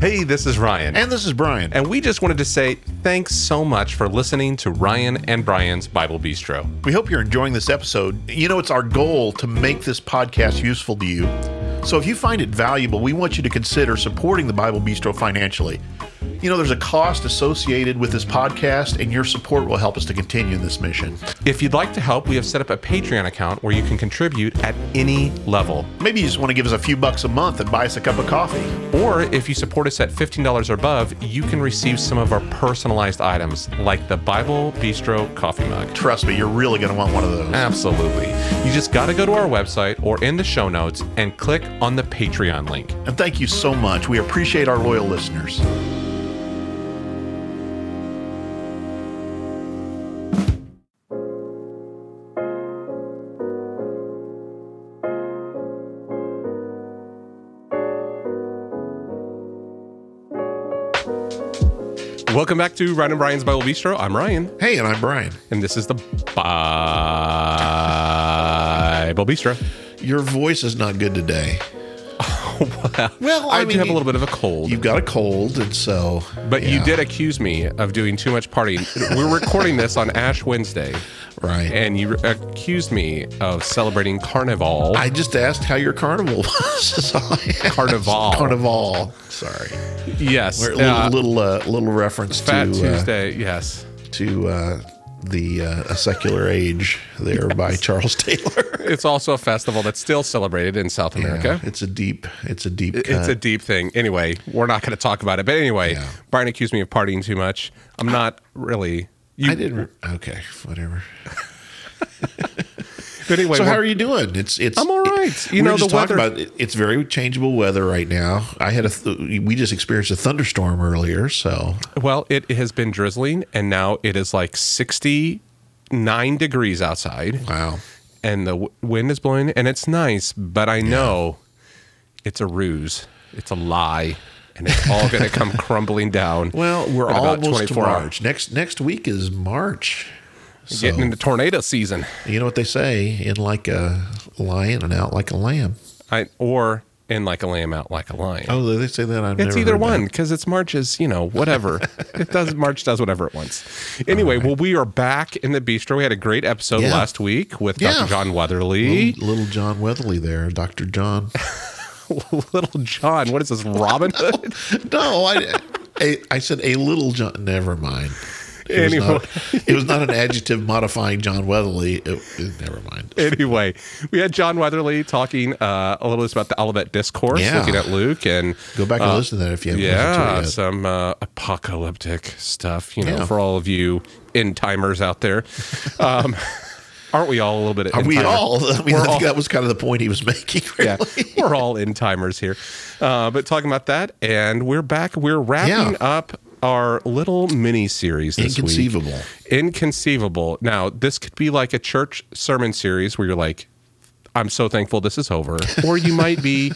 Hey, this is Ryan. And this is Brian. And we just wanted to say thanks so much for listening to Ryan and Brian's Bible Bistro. we hope you're enjoying this episode. You know, it's our goal to make this podcast useful to you. So if you find it valuable, we want you to consider supporting the Bible Bistro financially. You know, there's a cost associated with this podcast, and your support will help us to continue this mission. If you'd like to help, we have set up a Patreon account where you can contribute at any level. Maybe you just want to give us a few bucks a month and buy us a cup of coffee. Or if you support us at $15 or above, you can receive some of our personalized items, like the Bible Bistro coffee mug. Trust me, you're really going to want one of those. Absolutely. You just got to go to our website or in the show notes and click on the Patreon link. And thank you so much. We appreciate our loyal listeners. Welcome back to Ryan and Brian's Bible Bistro. I'm Ryan, Hey, and I'm Brian. and this is the Bible Bistro. Your voice is not good today. Well, I, I do have a little bit of a cold, You've got a cold, and so. but you did accuse me of doing too much partying. We're recording this on Ash Wednesday, Right. and you accused me of celebrating Carnival. I just asked how your carnival was. That's all I asked. Carnival. Carnival. Sorry. yes, We're a little uh, little, uh, little reference Fat to uh, Tuesday. yes, to uh, the uh, a secular age there by Charles Taylor. it's also a festival that's still celebrated in South America. Yeah, it's a deep. It's a deep. It's cut. a deep thing. Anyway, we're not going to talk about it. But anyway, Yeah. Brian accused me of partying too much. I'm not really. You, I didn't. Okay, whatever. But anyway, So how we're- you doing? It's it's. I'm all right. You know, the weather- about it, it's very changeable weather right now. I had a th- we just experienced a thunderstorm earlier, so well, it has been drizzling, and now it is like 69 degrees outside, wow. and the w- wind is blowing, and it's nice. But I know it's a ruse. It's a lie, and it's all going to come crumbling down. Well, we're almost to 24 hours. March. Next next week is March. So, Getting into tornado season. you know what they say: in like a lion and out like a lamb. I or in like a lamb, out like a lion. Oh, they say that. I've It's either one because it's March is you know whatever it does. March does whatever it wants. Anyway, well, we are back in the bistro. We had a great episode Yeah. last week with Yeah. Dr. John Weatherly. Little, little John Weatherly there, Doctor John. Little John, what is this? Robin Hood? no, I, I, I said a little John. Never mind. It was, not, it was not an adjective modifying John Weatherly. It, it- never mind. anyway, we had John Weatherly talking uh, a little bit about the Olivet Discourse, Yeah. looking at Luke and Go back and listen to that if you haven't yeah, some uh, apocalyptic stuff. You know, Yeah. for all of you end timers out there. Um, aren't we all a little bit? Are we all? I mean, I all- that was kind of the point he was making. yeah, we're all in timers here. Uh, but talking about that, and we're back. We're wrapping Yeah. up our little mini series this Inconceivable. week. Inconceivable. Now, this could be like a church sermon series where you're like, "I'm so thankful this is over," or you might be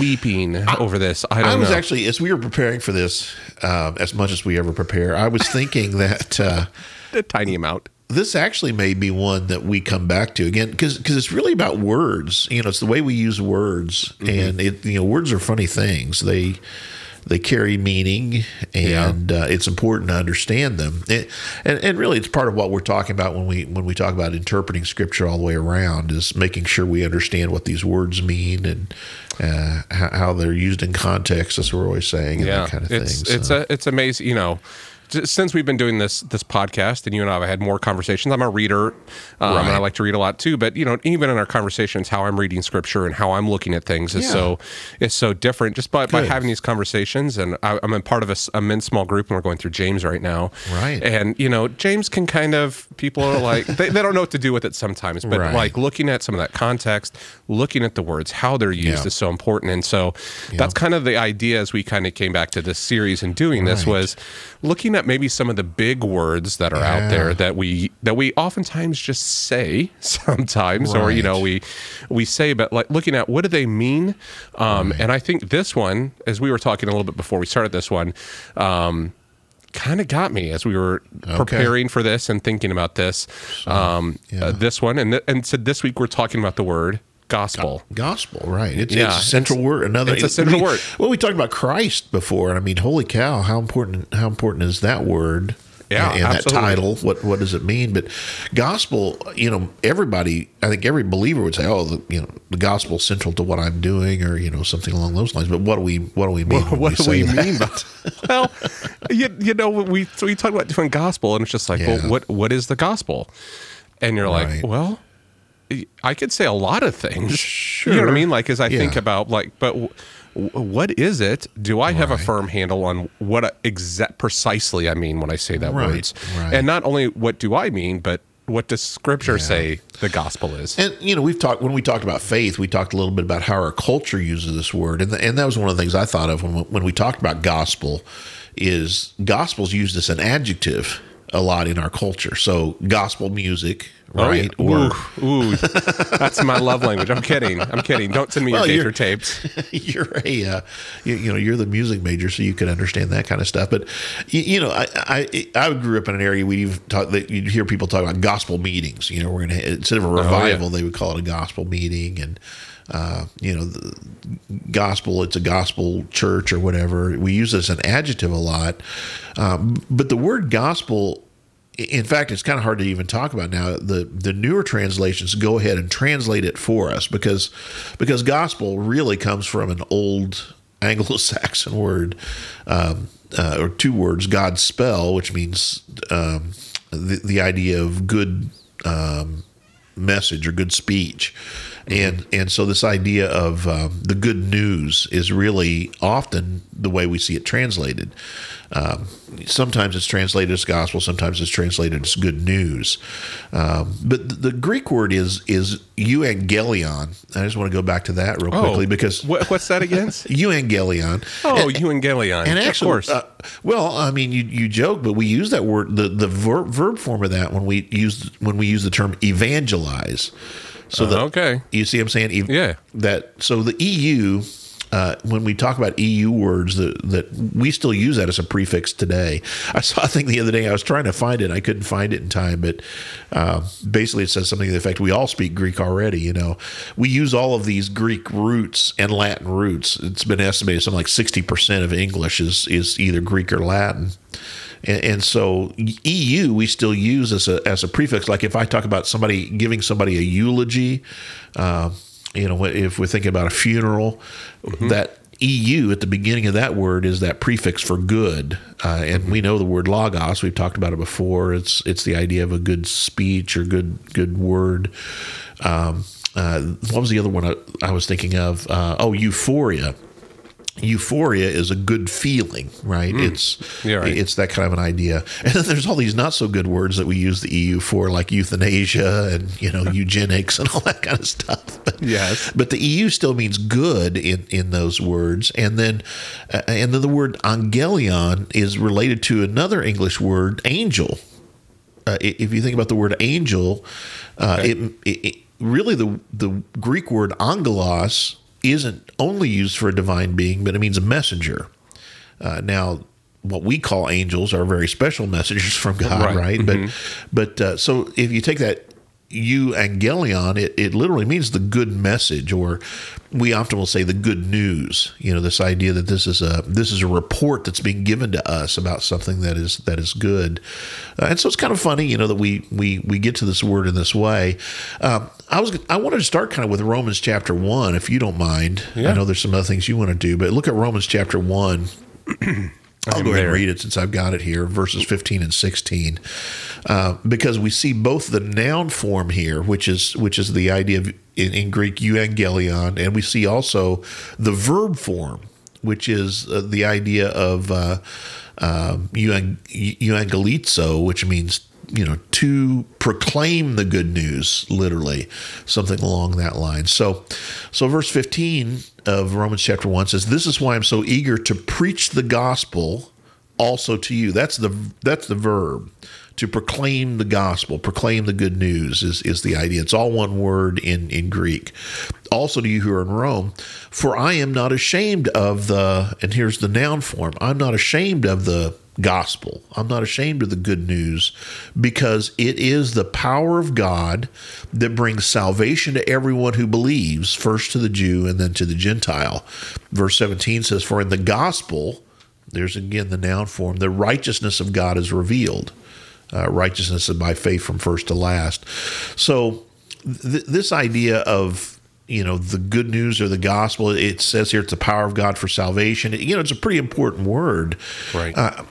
weeping over this. I don't I was know. actually, as we were preparing for this, um, as much as we ever prepare, I was thinking that uh, a tiny amount. this actually may be one that we come back to again because it's really about words. You know, it's the way we use words, Mm-hmm. and it you know, words are funny things. They they carry meaning, and uh, it's important to understand them. It, and and really, it's part of what we're talking about when we when we talk about interpreting scripture all the way around is making sure we understand what these words mean and uh, how, how they're used in context. As we're always saying, and yeah, that kind of it's thing. it's So- a, it's amazing. You know, since we've been doing this this podcast, and you and I have had more conversations. I'm a reader, um, and I like to read a lot too. But you know, even in our conversations, how I'm reading scripture and how I'm looking at things is Yeah. so is so different. Just by, by having these conversations, and I, I'm a part of a men's small group, and we're going through James right now. Right. And you know, James can kind of people are like they, they don't know what to do with it sometimes, but Right. like looking at some of that context, looking at the words, how they're used Yeah. is so important. And so that's kind of the idea as we kind of came back to this series and doing this Right. was looking at maybe some of the big words that are out there that we that we oftentimes just say sometimes or you know we we say but like looking at what do they mean? Um and i think this one as we were talking a little bit before we started this one um kind of got me as we were preparing for this and thinking about this. Um yeah. uh, this one and th- and so this week we're talking about the word gospel. Gospel, right? It's, Yeah, it's a central word. Another, it's a central we- word. Well, we talked about Christ before, and I mean, holy cow, how important! How important is that word? Yeah, and, and that title. What what does it mean? But gospel, you know, everybody. I think every believer would say, "Oh, the, you know, the gospel's central to what I'm doing," or you know, something along those lines. But what do we what do we mean? when what do say we that? mean by well you, you know we so we talk about different gospel and it's just like Yeah. well what what is the gospel and you're Right. like well i could say a lot of things. Sure. you know what i mean? Like as i think about like but w- what is it? Do i have a firm handle on what exact precisely i mean when i say that Right, words? Right. and not only what do i mean but what does scripture say the gospel is? And you know, we've talked when we talked about faith, we talked a little bit about how our culture uses this word, and and that was one of the things I thought of when when we talked about gospel. Is gospel's used as an adjective a lot in our culture? So gospel music, right? Oh, yeah. ooh, ooh, that's my love language. I'm kidding. I'm kidding. Don't send me Well, your Gaither tapes. you're a uh, you, you know you're the music major, so you can understand that kind of stuff. But you, you know, I, I I grew up in an area we even talk that you'd hear people talk about gospel meetings. You know, we're gonna instead of a revival, they would call it a gospel meeting, and uh, you know, gospel it's a gospel church or whatever. We use this as an adjective a lot, um, but the word gospel in fact, it's kind of hard to even talk about now. The the newer translations go ahead and translate it for us because because gospel really comes from an old Anglo-Saxon word um, uh, or two words, God's spell, which means um, the the idea of good um, message or good speech. And and so this idea of um, the good news is really often the way we see it translated. Um, sometimes it's translated as gospel, sometimes it's translated as good news. Um, but the, the Greek word is is euangelion. I just want to go back to that real quickly because Oh, what, what's that again? euangelion. Oh. And of actually, course. uh, well, I mean, you, you joke, but we use that word the the verb, verb form of that when we use when we use the term evangelize. So the, Uh, okay. you see, what I'm saying, Ev- Yeah. that so the EU. Uh, when we talk about EU words, that that we still use that as a prefix today. I saw a thing the other day. I was trying to find it. I couldn't find it in time, but uh, basically it says something to the effect: we all speak Greek already. You know, we use all of these Greek roots and Latin roots. It's been estimated something like sixty percent of English is is either Greek or Latin. And, and so EU we still use as a as a prefix. Like if I talk about somebody giving somebody a eulogy, uh, you know, if we're thinking about a funeral, that EU at the beginning of that word is that prefix for good, uh, and we know the word logos. We've talked about it before. It's it's the idea of a good speech or good good word. Um, uh, what was the other one I, I was thinking of? Uh, oh, euphoria euphoria is a good feeling, right? It's Yeah, right. it's that kind of an idea. And then there's all these not so good words that we use the EU for, like euthanasia and you know eugenics and all that kind of stuff. But, Yes. but the EU still means good in in those words. And then uh, and then the word angelion is related to another English word, angel. Uh, if you think about the word angel, uh, Okay. it, it, it really the the Greek word angelos isn't only used for a divine being, but it means a messenger. Uh, now, what we call angels are very special messengers from God, Right. right? But but uh, so if you take that euangelion, it, it literally means the good message, or we often will say the good news. You know, this idea that this is a this is a report that's being given to us about something that is that is good, uh, and so it's kind of funny, you know, that we we we get to this word in this way. Um, I was I wanted to start kind of with Romans chapter one, if you don't mind. Yeah. I know there's some other things you want to do, but look at Romans chapter one. I'll go ahead and read it since I've got it here, verses 15 and 16, uh, because we see both the noun form here, which is which is the idea of in, in Greek euangelion, and we see also the verb form, which is uh, the idea of uh, um, euang- euangelizo, which means you know to proclaim the good news literally something along that line. So so verse 15 of romans chapter 1 says this is why i'm so eager to preach the gospel also to you. That's the that's the verb to proclaim the gospel proclaim the good news is is the idea. It's all one word in in greek. Also to you who are in rome for i am not ashamed of the and here's the noun form i'm not ashamed of the gospel. I'm not ashamed of the good news because it is the power of God that brings salvation to everyone who believes, first to the Jew and then to the Gentile. Verse 17 says, For in the gospel, there's again the noun form, the righteousness of God is revealed. Uh, righteousness is by faith from first to last. So, th- this idea of you know the good news or the gospel it says here it's the power of god for salvation you know it's a pretty important word Right. uh,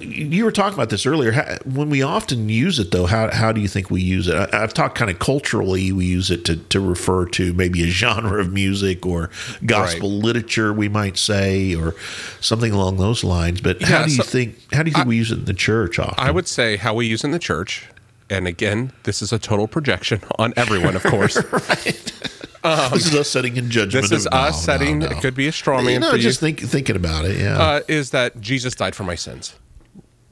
you were talking about this earlier. How, when we often use it, though, how, how do you think we use it? I, have talked kind of culturally, we use it to, to refer to maybe a genre of music or gospel Right. literature, we might say, or something along those lines. But how do you so- think? How do you think we use it in the church? Often, I would say how we use it in the church, and again, this is a total projection on everyone, of course. this is us setting in judgment. this is no, us setting. no, no. It could be a straw man You know, for you. just think, thinking about it. Yeah. uh, is that Jesus died for my sins?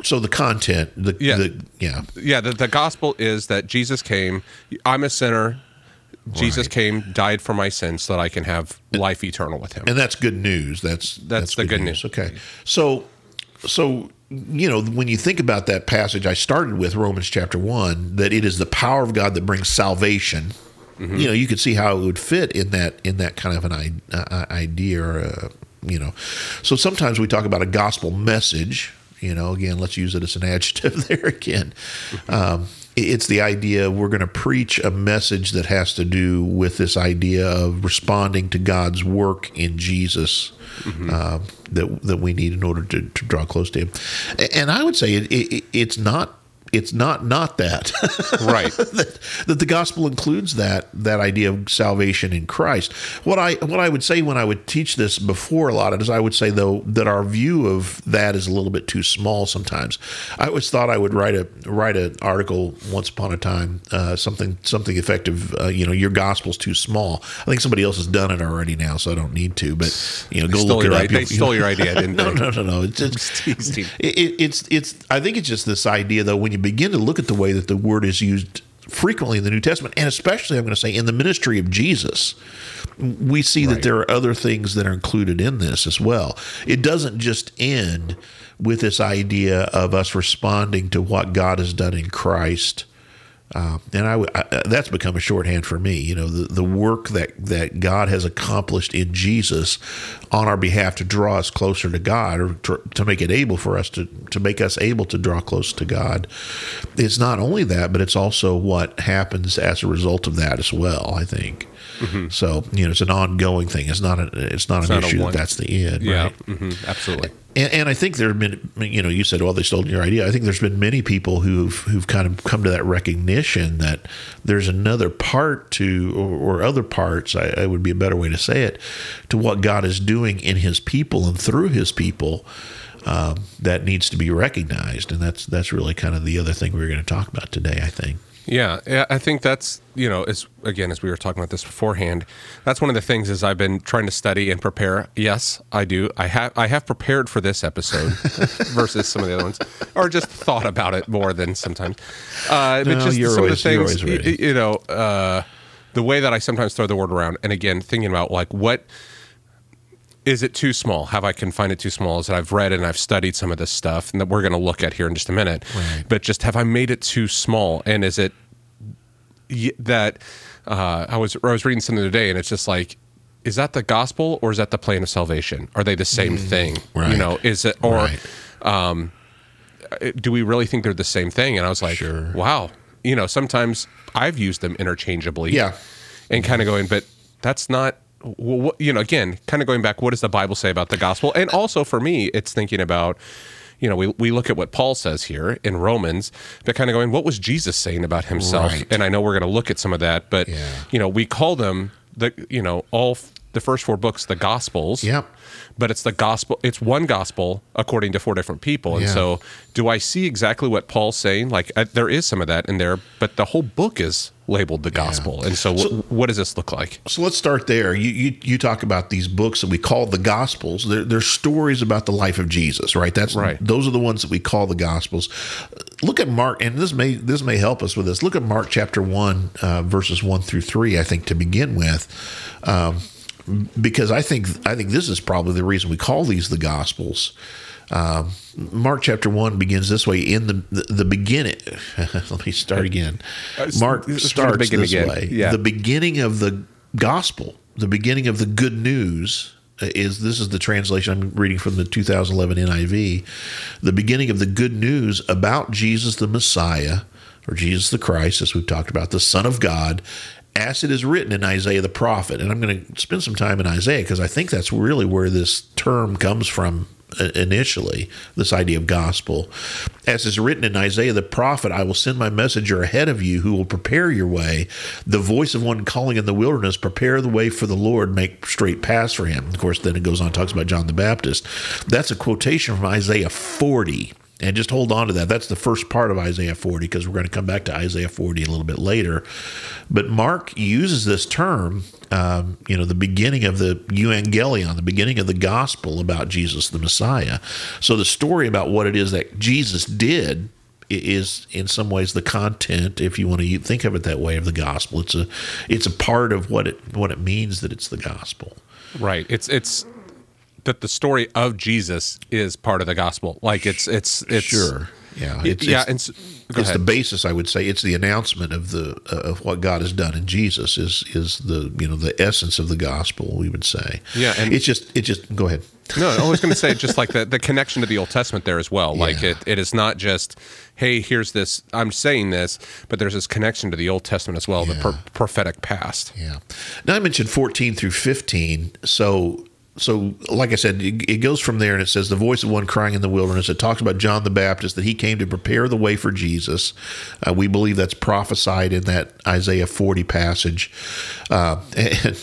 So the content, the Yeah. the, yeah, Yeah, the, the gospel is that Jesus came. I'm a sinner. Jesus Right. came, died for my sins, so that I can have life eternal with Him. and that's good news. That's That's the good news. Okay, so so you know when you think about that passage, I started with Romans chapter one that it is the power of God that brings salvation. Mm-hmm. You know, you could see how it would fit in that in that kind of an uh, idea, or uh, you know. So sometimes we talk about a gospel message. You know, again, let's use it as an adjective there again. Um, it's the idea we're going to preach a message that has to do with this idea of responding to God's work in Jesus uh, that that we need in order to, to draw close to Him. And I would say it, it, it's not it's not not that right. that, that the gospel includes that that idea of salvation in Christ. What I what I would say when I would teach this before a lot of it is I would say though that our view of that is a little bit too small sometimes. I always thought I would write a write an article once upon a time uh, something something effective. Uh, you know, your gospel's too small. I think somebody else has done it already now, so I don't need to. But you know, go Stole look your it up. they You'll- stole your idea, didn't no, they? no, no, no. It's, it's Just it, it, it's it's. I think it's just this idea, though, when you begin to look at the way that the word is used frequently in the New Testament, and especially, I'm going to say, in the ministry of Jesus, we see that there are other things that are included in this as well. It doesn't just end with this idea of us responding to what God has done in Christ. Uh, and I, I, that's become a shorthand for me. You know, the, the work that, that God has accomplished in Jesus on our behalf to draw us closer to God, or to, to make it able for us to to make us able to draw close to God. It's not only that, but it's also what happens as a result of that as well. I think. So you know, it's an ongoing thing. It's not a, it's not an not issue that that's the end. Yeah, Right? hmm absolutely. And, and I think there have been, you know, you said, well, they stole your idea. I think there's been many people who've who've kind of come to that recognition that there's another part to, or, or other parts, I, I would be a better way to say it, to what God is doing in His people and through His people um, that needs to be recognized. And that's that's really kind of the other thing we are going to talk about today. I think. Yeah, yeah, I think that's you know, as again as we were talking about this beforehand, that's one of the things is I've been trying to study and prepare. Yes, I do. I have I have prepared for this episode versus some of the other ones, or just thought about it more than sometimes. Uh, but No, just you're some always- of the things, ready. you know, uh, the way that I sometimes throw the word around, and again thinking about like what is it too small? Have I confined it too small? Is that I've read and I've studied some of this stuff, and that we're going to look at here in just a minute. Right. But just have I made it too small? And is it that uh, I was I was reading something today, and it's just like, is that the gospel or is that the plan of salvation? Are they the same thing? You Mm, know, is it or Right. do we really think they're the same thing? And I was like, Sure. wow. You know, sometimes I've used them interchangeably. Yeah. And kind of going, but that's not. Well, what, you know, again, kind of going back, what does the Bible say about the gospel? And also for me, it's thinking about, you know, we, we look at what Paul says here in Romans, but kind of going, what was Jesus saying about himself? Right. And I know we're going to look at some of that, but, Yeah. you know, we call them the, you know, all the first four books, the gospels Yep. but it's the gospel it's one gospel according to four different people and Yeah. so do i see exactly what paul's saying like uh, there is some of that in there but the whole book is labeled the gospel and so, wh- what does this look like So let's start there. You, you you talk about these books that we call the Gospels. They're, they're stories about the life of Jesus, right? That's Right. Those are the ones that we call the Gospels. Look at Mark, and this may this may help us with this. Look at Mark chapter one, uh, verses one through three. I think to begin with. Um, because I think I think this is probably the reason we call these the Gospels. Um, Mark chapter one begins this way. In the the, the beginning, let me start again. Mark Let's starts this again. way. Yeah. The beginning of the gospel, the beginning of the good news is this is the translation I'm reading from the 2011 NIV. The beginning of the good news about Jesus the Messiah, or Jesus the Christ, as we've talked about, the Son of God, as it is written in Isaiah the prophet. And I'm going to spend some time in Isaiah because I think that's really where this term comes from uh, initially this idea of gospel. As is written in isaiah the prophet i will send my messenger ahead of you who will prepare your way. The voice of one calling in the wilderness prepare the way for the lord make straight paths for him. Of course then it goes on talks about john the baptist. That's a quotation from isaiah 40 and just hold on to that. That's the first part of Isaiah 40 because we're going to come back to Isaiah 40 a little bit later. But Mark uses this term, um, you know, the beginning of the euangelion, the beginning of the gospel about Jesus the Messiah. So the story about what it is that Jesus did is in some ways the content if you want to think of it that way of the gospel it's a it's a part of what it what it means that it's the gospel Right. It's it's that the story of Jesus is part of the gospel. Like it's it's it's sure yeah It's, it's, yeah, it's- and s- it's the basis i would say it's the announcement of the uh, of what god has done in jesus is is the you know the essence of the gospel we would say Yeah, and- it's just it just go ahead No, I was going to say just like the, the connection to the Old Testament there as well. Like Yeah. it, it is not just, hey, here's this, I'm saying this, but there's this connection to the Old Testament as well, the pro- prophetic past. yeah now i mentioned 14 through 15 so so like i said it, it goes from there and it says the voice of one crying in the wilderness it talks about john the baptist that he came to prepare the way for jesus uh, we believe that's prophesied in that isaiah 40 passage uh, and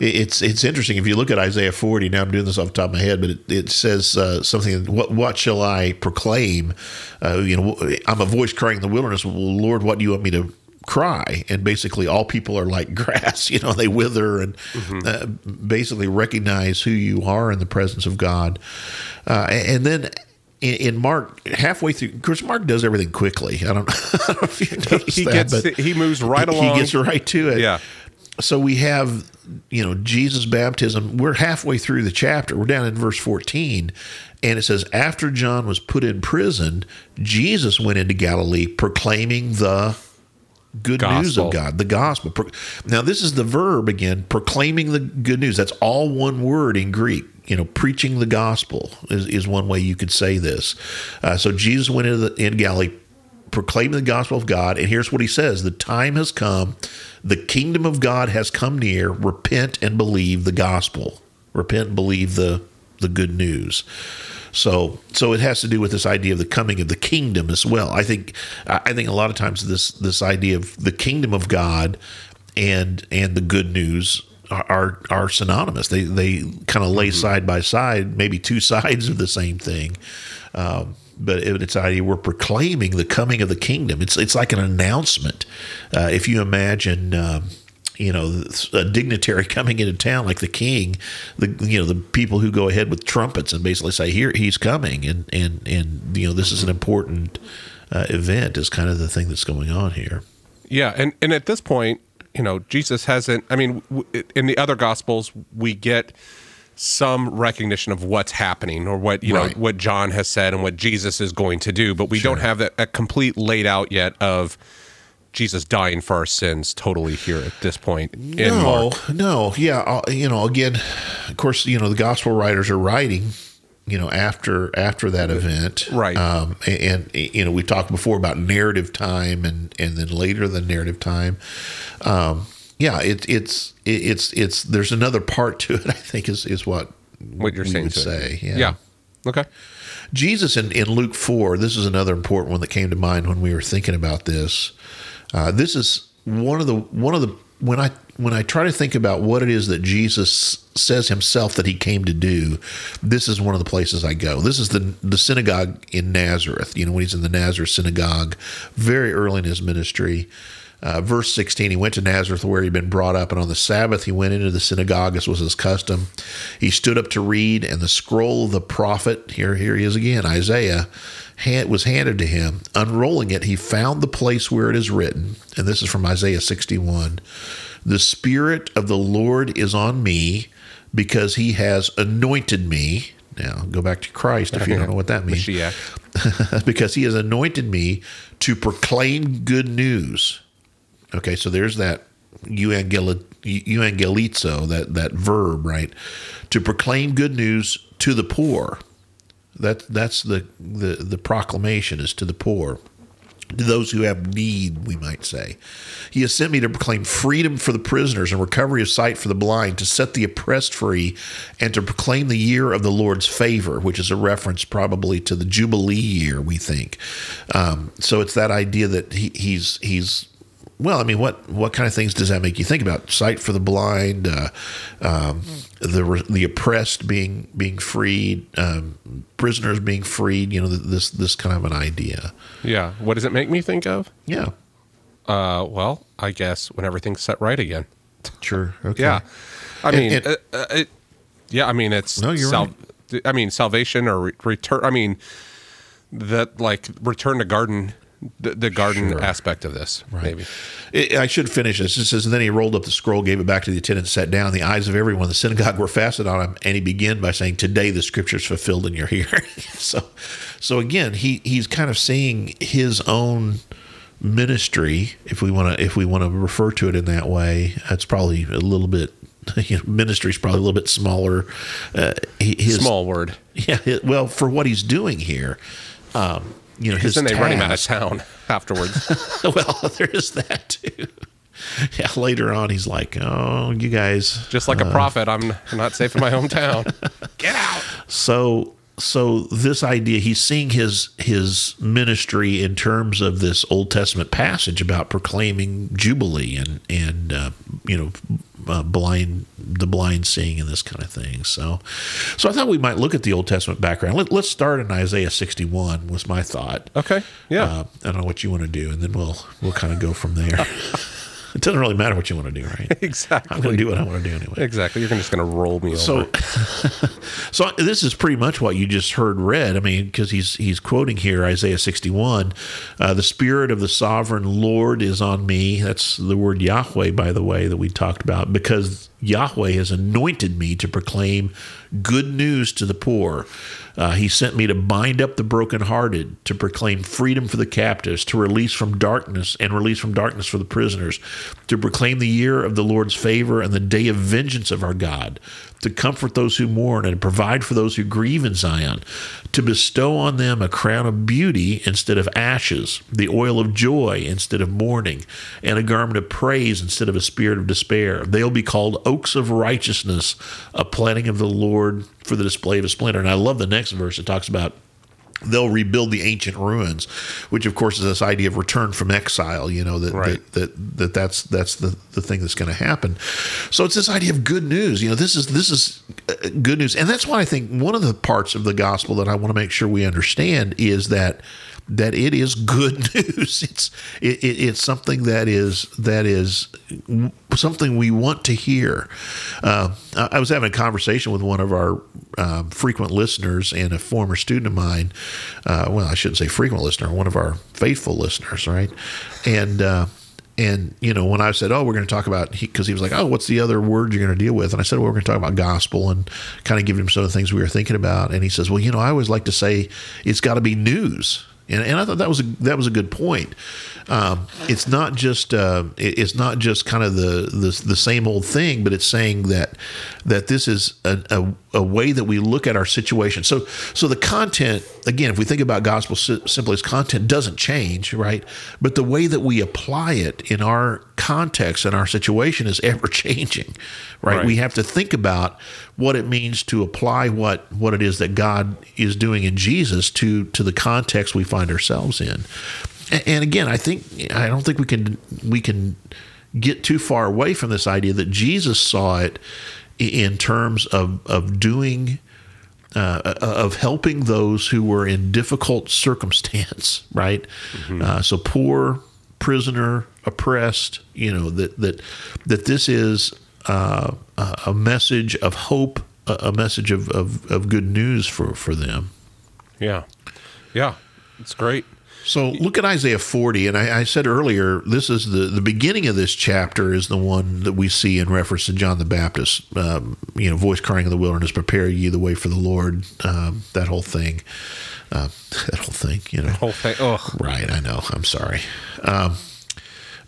it's it's interesting if you look at Isaiah 40. Now I'm doing this off the top of my head, but it, it says uh, something. What what shall I proclaim? Uh, you know, I'm a voice crying in the wilderness. Well, Lord, what do you want me to cry? And basically, all people are like grass. You know, they wither and uh, basically recognize who you are in the presence of God. Uh, and then. In, Mark, halfway through, of course, Mark does everything quickly. I don't, I don't know if you noticed He that, gets, but he moves right along. He gets right to it. Yeah. So we have, you know, Jesus' baptism. We're halfway through the chapter. We're down in verse 14. And it says, After John was put in prison, Jesus went into Galilee proclaiming the good news of God, the gospel. Now, this is the verb again, proclaiming the good news. That's all one word in Greek. You know, preaching the gospel is, is one way you could say this. Uh, so Jesus went into the, in Galilee proclaiming the gospel of God. And here's what he says The time has come, the kingdom of God has come near. Repent and believe the gospel. Repent and believe the, the good news. So, so it has to do with this idea of the coming of the kingdom as well. I think, I think a lot of times this this idea of the kingdom of God and and the good news are are, synonymous. They they kind of lay side by side, maybe two sides of the same thing. Um, but it, it's idea we're proclaiming the coming of the kingdom. It's it's like an announcement. Uh, if you imagine. Um, you know, a dignitary coming into town like the king, the you know the people who go ahead with trumpets and basically say, "Here he's coming," and and and you know this is an important uh, event. Is kind of the thing that's going on here. Yeah, and and at this point, you know, Jesus hasn't. I mean, in the other gospels, we get some recognition of what's happening or what you Right. know what John has said and what Jesus is going to do, but we don't have that a complete laid out yet of Jesus dying for our sins totally here at this point in no, no, yeah, uh, you know, again, of course, you know, the gospel writers are writing, you know, after after that event, Right. Um, and, and you know, we talked before about narrative time, and and then later the narrative time. Um, yeah, it, it's it, it's it's there's another part to it. I think is is what What you're we saying would to say. Yeah. yeah. Okay. Jesus in, in Luke 4, this is another important one that came to mind when we were thinking about this. Uh, this is one of the one of the when I when I try to think about what it is that Jesus says himself that he came to do, this is one of the places I go. This is the the synagogue in Nazareth. You know, when he's in the Nazareth synagogue, very early in his ministry. Uh, verse 16, he went to Nazareth where he'd been brought up, and on the Sabbath he went into the synagogue as was his custom. He stood up to read, and the scroll of the prophet, here, here he is again, Isaiah, hand, was handed to him. Unrolling it, he found the place where it is written, and this is from Isaiah 61 The Spirit of the Lord is on me because he has anointed me. Now, go back to Christ if you don't know what that means. Because he has anointed me to proclaim good news. Okay, so there's that euangelizo, that, that verb, right? To proclaim good news to the poor. That, that's the, the, the proclamation is to the poor to those who have need, we might say. He has sent me to proclaim freedom for the prisoners and recovery of sight for the blind, to set the oppressed free, and to proclaim the year of the Lord's favor, which is a reference probably to the Jubilee year, we think. Um, so it's that idea that he, he's he's well, I mean, what what kind of things does that make you think about? Sight for the blind, uh, um, the the oppressed being being freed, um, prisoners being freed. You know, this this kind of an idea. Yeah. What does it make me think of? Yeah, Uh, well, I guess when everything's set right again. sure. Okay. Yeah. I mean, and- uh, uh, it, yeah, I mean, it's, No, you're right. I mean, salvation or re- return. I mean, that like return to garden, the, the garden Sure. aspect of this, maybe. It, I should finish this. It says, and then he rolled up the scroll, gave it back to the attendant, and sat down. The eyes of everyone in the synagogue were fastened on him, and he began by saying, "Today the scriptures fulfilled in your hearing." so, so again, he he's kind of seeing his own ministry, if we want to if we want to refer to it in that way. That's probably a little bit. You know, ministry is probably a little bit smaller. Uh, his, Small word. yeah. well, for what he's doing here, um, you know, Because his then they run him out of town afterwards. well, there is that too. Yeah, later on, he's like, "Oh, you guys." Just like a prophet, I'm not safe in my hometown. Get out. So, so this idea, he's seeing his his ministry in terms of this Old Testament passage about proclaiming jubilee and and uh, you know, uh, blind the blind seeing and this kind of thing. So, so I thought we might look at the Old Testament background. Let, let's start in Isaiah sixty one. Was my thought. Okay. Yeah. Uh, I don't know what you want to do, and then we'll we'll kind of go from there. it doesn't really matter what you want to do, right? exactly. I'm going to do what I want to do anyway. Exactly. You're just going to roll me So, over. so this is pretty much what you just heard read. I mean, because he's he's quoting here Isaiah 61, uh, the spirit of the sovereign Lord is on me. That's the word Yahweh, by the way, that we talked about, because Yahweh has anointed me to proclaim good news to the poor. Uh, he sent me to bind up the brokenhearted, to proclaim freedom for the captives, to release from darkness and release from darkness for the prisoners, to proclaim the year of the Lord's favor and the day of vengeance of our God, to comfort those who mourn and provide for those who grieve in Zion, to bestow on them a crown of beauty instead of ashes, the oil of joy instead of mourning, and a garment of praise instead of a spirit of despair. They'll be called oaks of righteousness, a planting of the Lord for the display of his splendor. And I love the next verse. It talks about they'll rebuild the ancient ruins, which of course is this idea of return from exile. You know that Right. that, that that that's that's the the thing that's going to happen. So it's this idea of good news. You know, this is this is uh, good news, and that's why I think one of the parts of the gospel that I want to make sure we understand is that that it is good news. It's it, it, it's something that is that is something we want to hear. Uh, I was having a conversation with one of our um, frequent listeners and a former student of mine. Uh, well, I shouldn't say frequent listener, one of our faithful listeners, right? And uh, and you know, when I said, "Oh, we're going to talk about," because he, was like, "Oh, what's the other word you're going to deal with?" And I said, "Well, we're going to talk about gospel and kind of give him some of the things we were thinking about." And he says, "Well, you know, I always like to say it's got to be news." And, and I thought that was a that was a good point. Um, it's not just uh, it- it's not just kind of the, the the same old thing, but it's saying that that this is a, a, a way that we look at our situation. So so the content again, if we think about gospel simply as content, doesn't change, right? But the way that we apply it in our context and our situation is ever changing, right? Right. We have to think about what it means to apply what what it is that God is doing in Jesus to to the context we find ourselves in. And again, I think I don't think we can we can get too far away from this idea that Jesus saw it in terms of of doing uh, of helping those who were in difficult circumstance, right? Uh, so poor, prisoner, oppressed. You know that that that this is uh, a a message of hope, a message of, of, of good news for for them. Yeah. Yeah. It's great. So look at Isaiah 40, and I, I, said earlier, this is the the beginning of this chapter is the one that we see in reference to John the Baptist. Um, you know, voice crying in the wilderness, prepare ye the way for the Lord. Um, that whole thing, uh, that whole thing. You know, the whole thing. Oh, right. I know. I'm sorry. Um,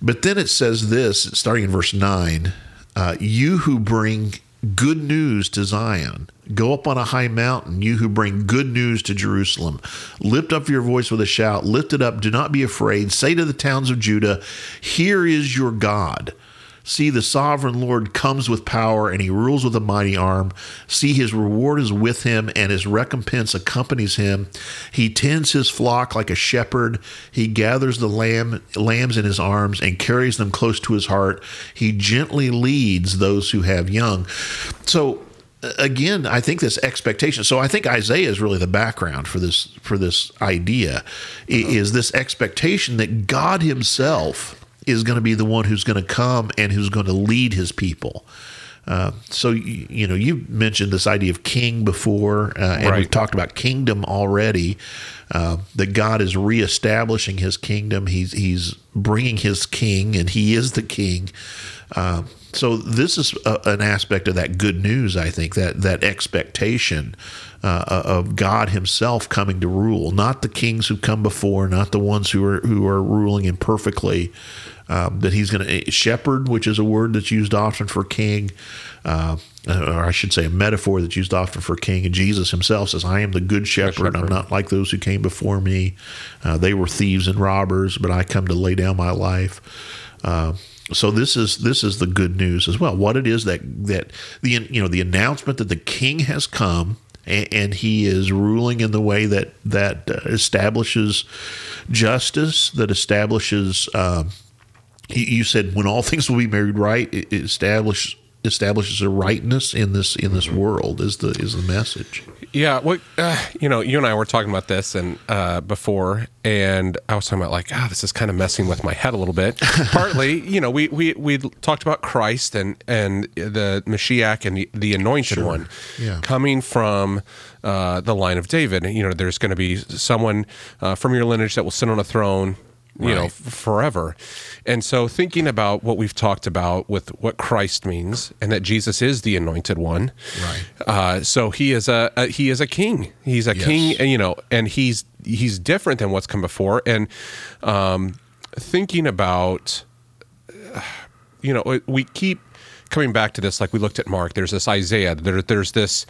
but then it says this, starting in verse nine: uh, "You who bring good news to Zion." Go up on a high mountain, you who bring good news to Jerusalem. Lift up your voice with a shout. Lift it up. Do not be afraid. Say to the towns of Judah, Here is your God. See, the sovereign Lord comes with power and he rules with a mighty arm. See, his reward is with him and his recompense accompanies him. He tends his flock like a shepherd. He gathers the lamb, lambs in his arms and carries them close to his heart. He gently leads those who have young. So, again, I think this expectation. So I think Isaiah is really the background for this for this idea. Is this expectation that God Himself is going to be the one who's going to come and who's going to lead His people. Uh, so you, you, know you mentioned this idea of king before, uh, and right. we've talked about kingdom already. Uh, that God is reestablishing His kingdom. He's He's bringing His king, and He is the king. Uh, so this is a, an aspect of that good news, I think that that expectation uh, of God Himself coming to rule, not the kings who come before, not the ones who are who are ruling imperfectly. Um, that He's going to shepherd, which is a word that's used often for king, uh, or I should say, a metaphor that's used often for king. And Jesus Himself says, "I am the good shepherd. shepherd. I'm not like those who came before me. Uh, they were thieves and robbers, but I come to lay down my life." Uh, so this is this is the good news as well. What it is that that the you know the announcement that the king has come and, and he is ruling in the way that that uh, establishes justice, that establishes. Uh, you said when all things will be made right, it establishes establishes a rightness in this in this world is the is the message. Yeah, well, uh, you know, you and I were talking about this and uh, before, and I was talking about like, ah, oh, this is kind of messing with my head a little bit. Partly, you know, we we we talked about Christ and and the Mashiach and the, the Anointed sure. One yeah. coming from uh, the line of David. You know, there's going to be someone uh, from your lineage that will sit on a throne you right. know, forever. And so thinking about what we've talked about with what Christ means and that Jesus is the anointed one. Right. Uh, so he is a, a, he is a king. He's a yes. king, and you know, and he's he's different than what's come before. And um, thinking about, you know, we keep coming back to this. Like we looked at Mark. There's this Isaiah. There, there's this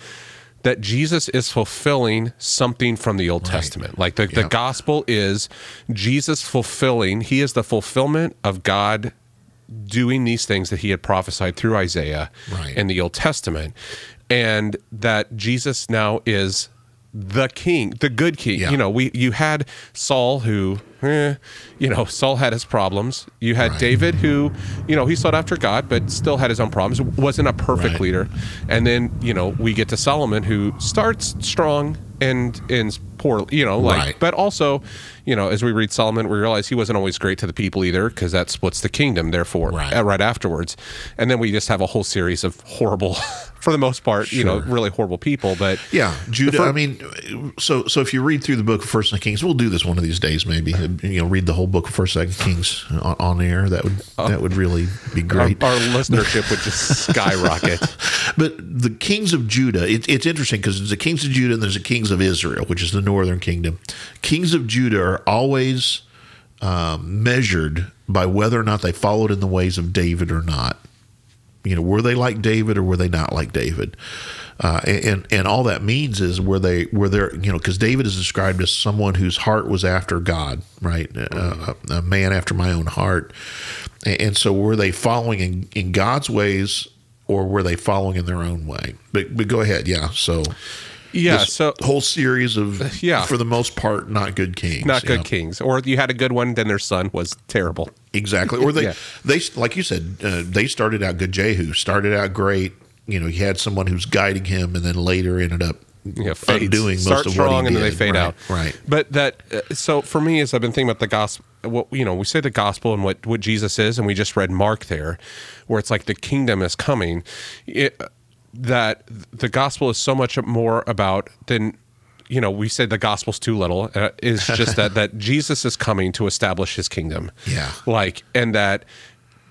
that Jesus is fulfilling something from the Old right. Testament. Like the, the gospel is Jesus fulfilling, he is the fulfillment of God doing these things that he had prophesied through Isaiah right. in the Old Testament. And that Jesus now is the king, the good king. Yeah. You know, we you had Saul who, eh, you know, Saul had his problems. You had right. David who, you know, he sought after God, but still had his own problems. wasn't a perfect right. leader. And then you know we get to Solomon who starts strong and ends poor. You know, like, right. but also, you know, as we read Solomon, we realize he wasn't always great to the people either because that splits the kingdom. Therefore, right. Uh, right afterwards, and then we just have a whole series of horrible for the most part, sure. you know, really horrible people. But yeah, Judah. I mean, so so if you read through the book of First and Kings, we'll do this one of these days. Maybe you know, read the whole book of First and Kings on, on air. That would uh, that would really be great. Our, our listenership would just skyrocket. but the kings of Judah, it, it's interesting because there's the kings of Judah and there's the kings of Israel, which is the northern kingdom. Kings of Judah are always um, measured by whether or not they followed in the ways of David or not. You know, were they like David or were they not like David? Uh, and and all that means is were they were there you know because David is described as someone whose heart was after God, right? Uh, a man after my own heart. And so were they following in, in God's ways or were they following in their own way? But but go ahead, yeah. So yeah, so whole series of yeah, for the most part, not good kings, not good kings, or you had a good one, then their son was terrible. Exactly, or they yeah. they like you said, uh, they started out good. Jehu started out great. You know, he had someone who's guiding him, and then later ended up yeah, undoing Start most of what he and then they fade right, out. Right. But that uh, so for me, as I've been thinking about the gospel, what you know, we say the gospel and what what Jesus is, and we just read Mark there, where it's like the kingdom is coming. It, that the gospel is so much more about than you know we say the gospel's too little uh, is just that that Jesus is coming to establish his kingdom. Yeah. like and that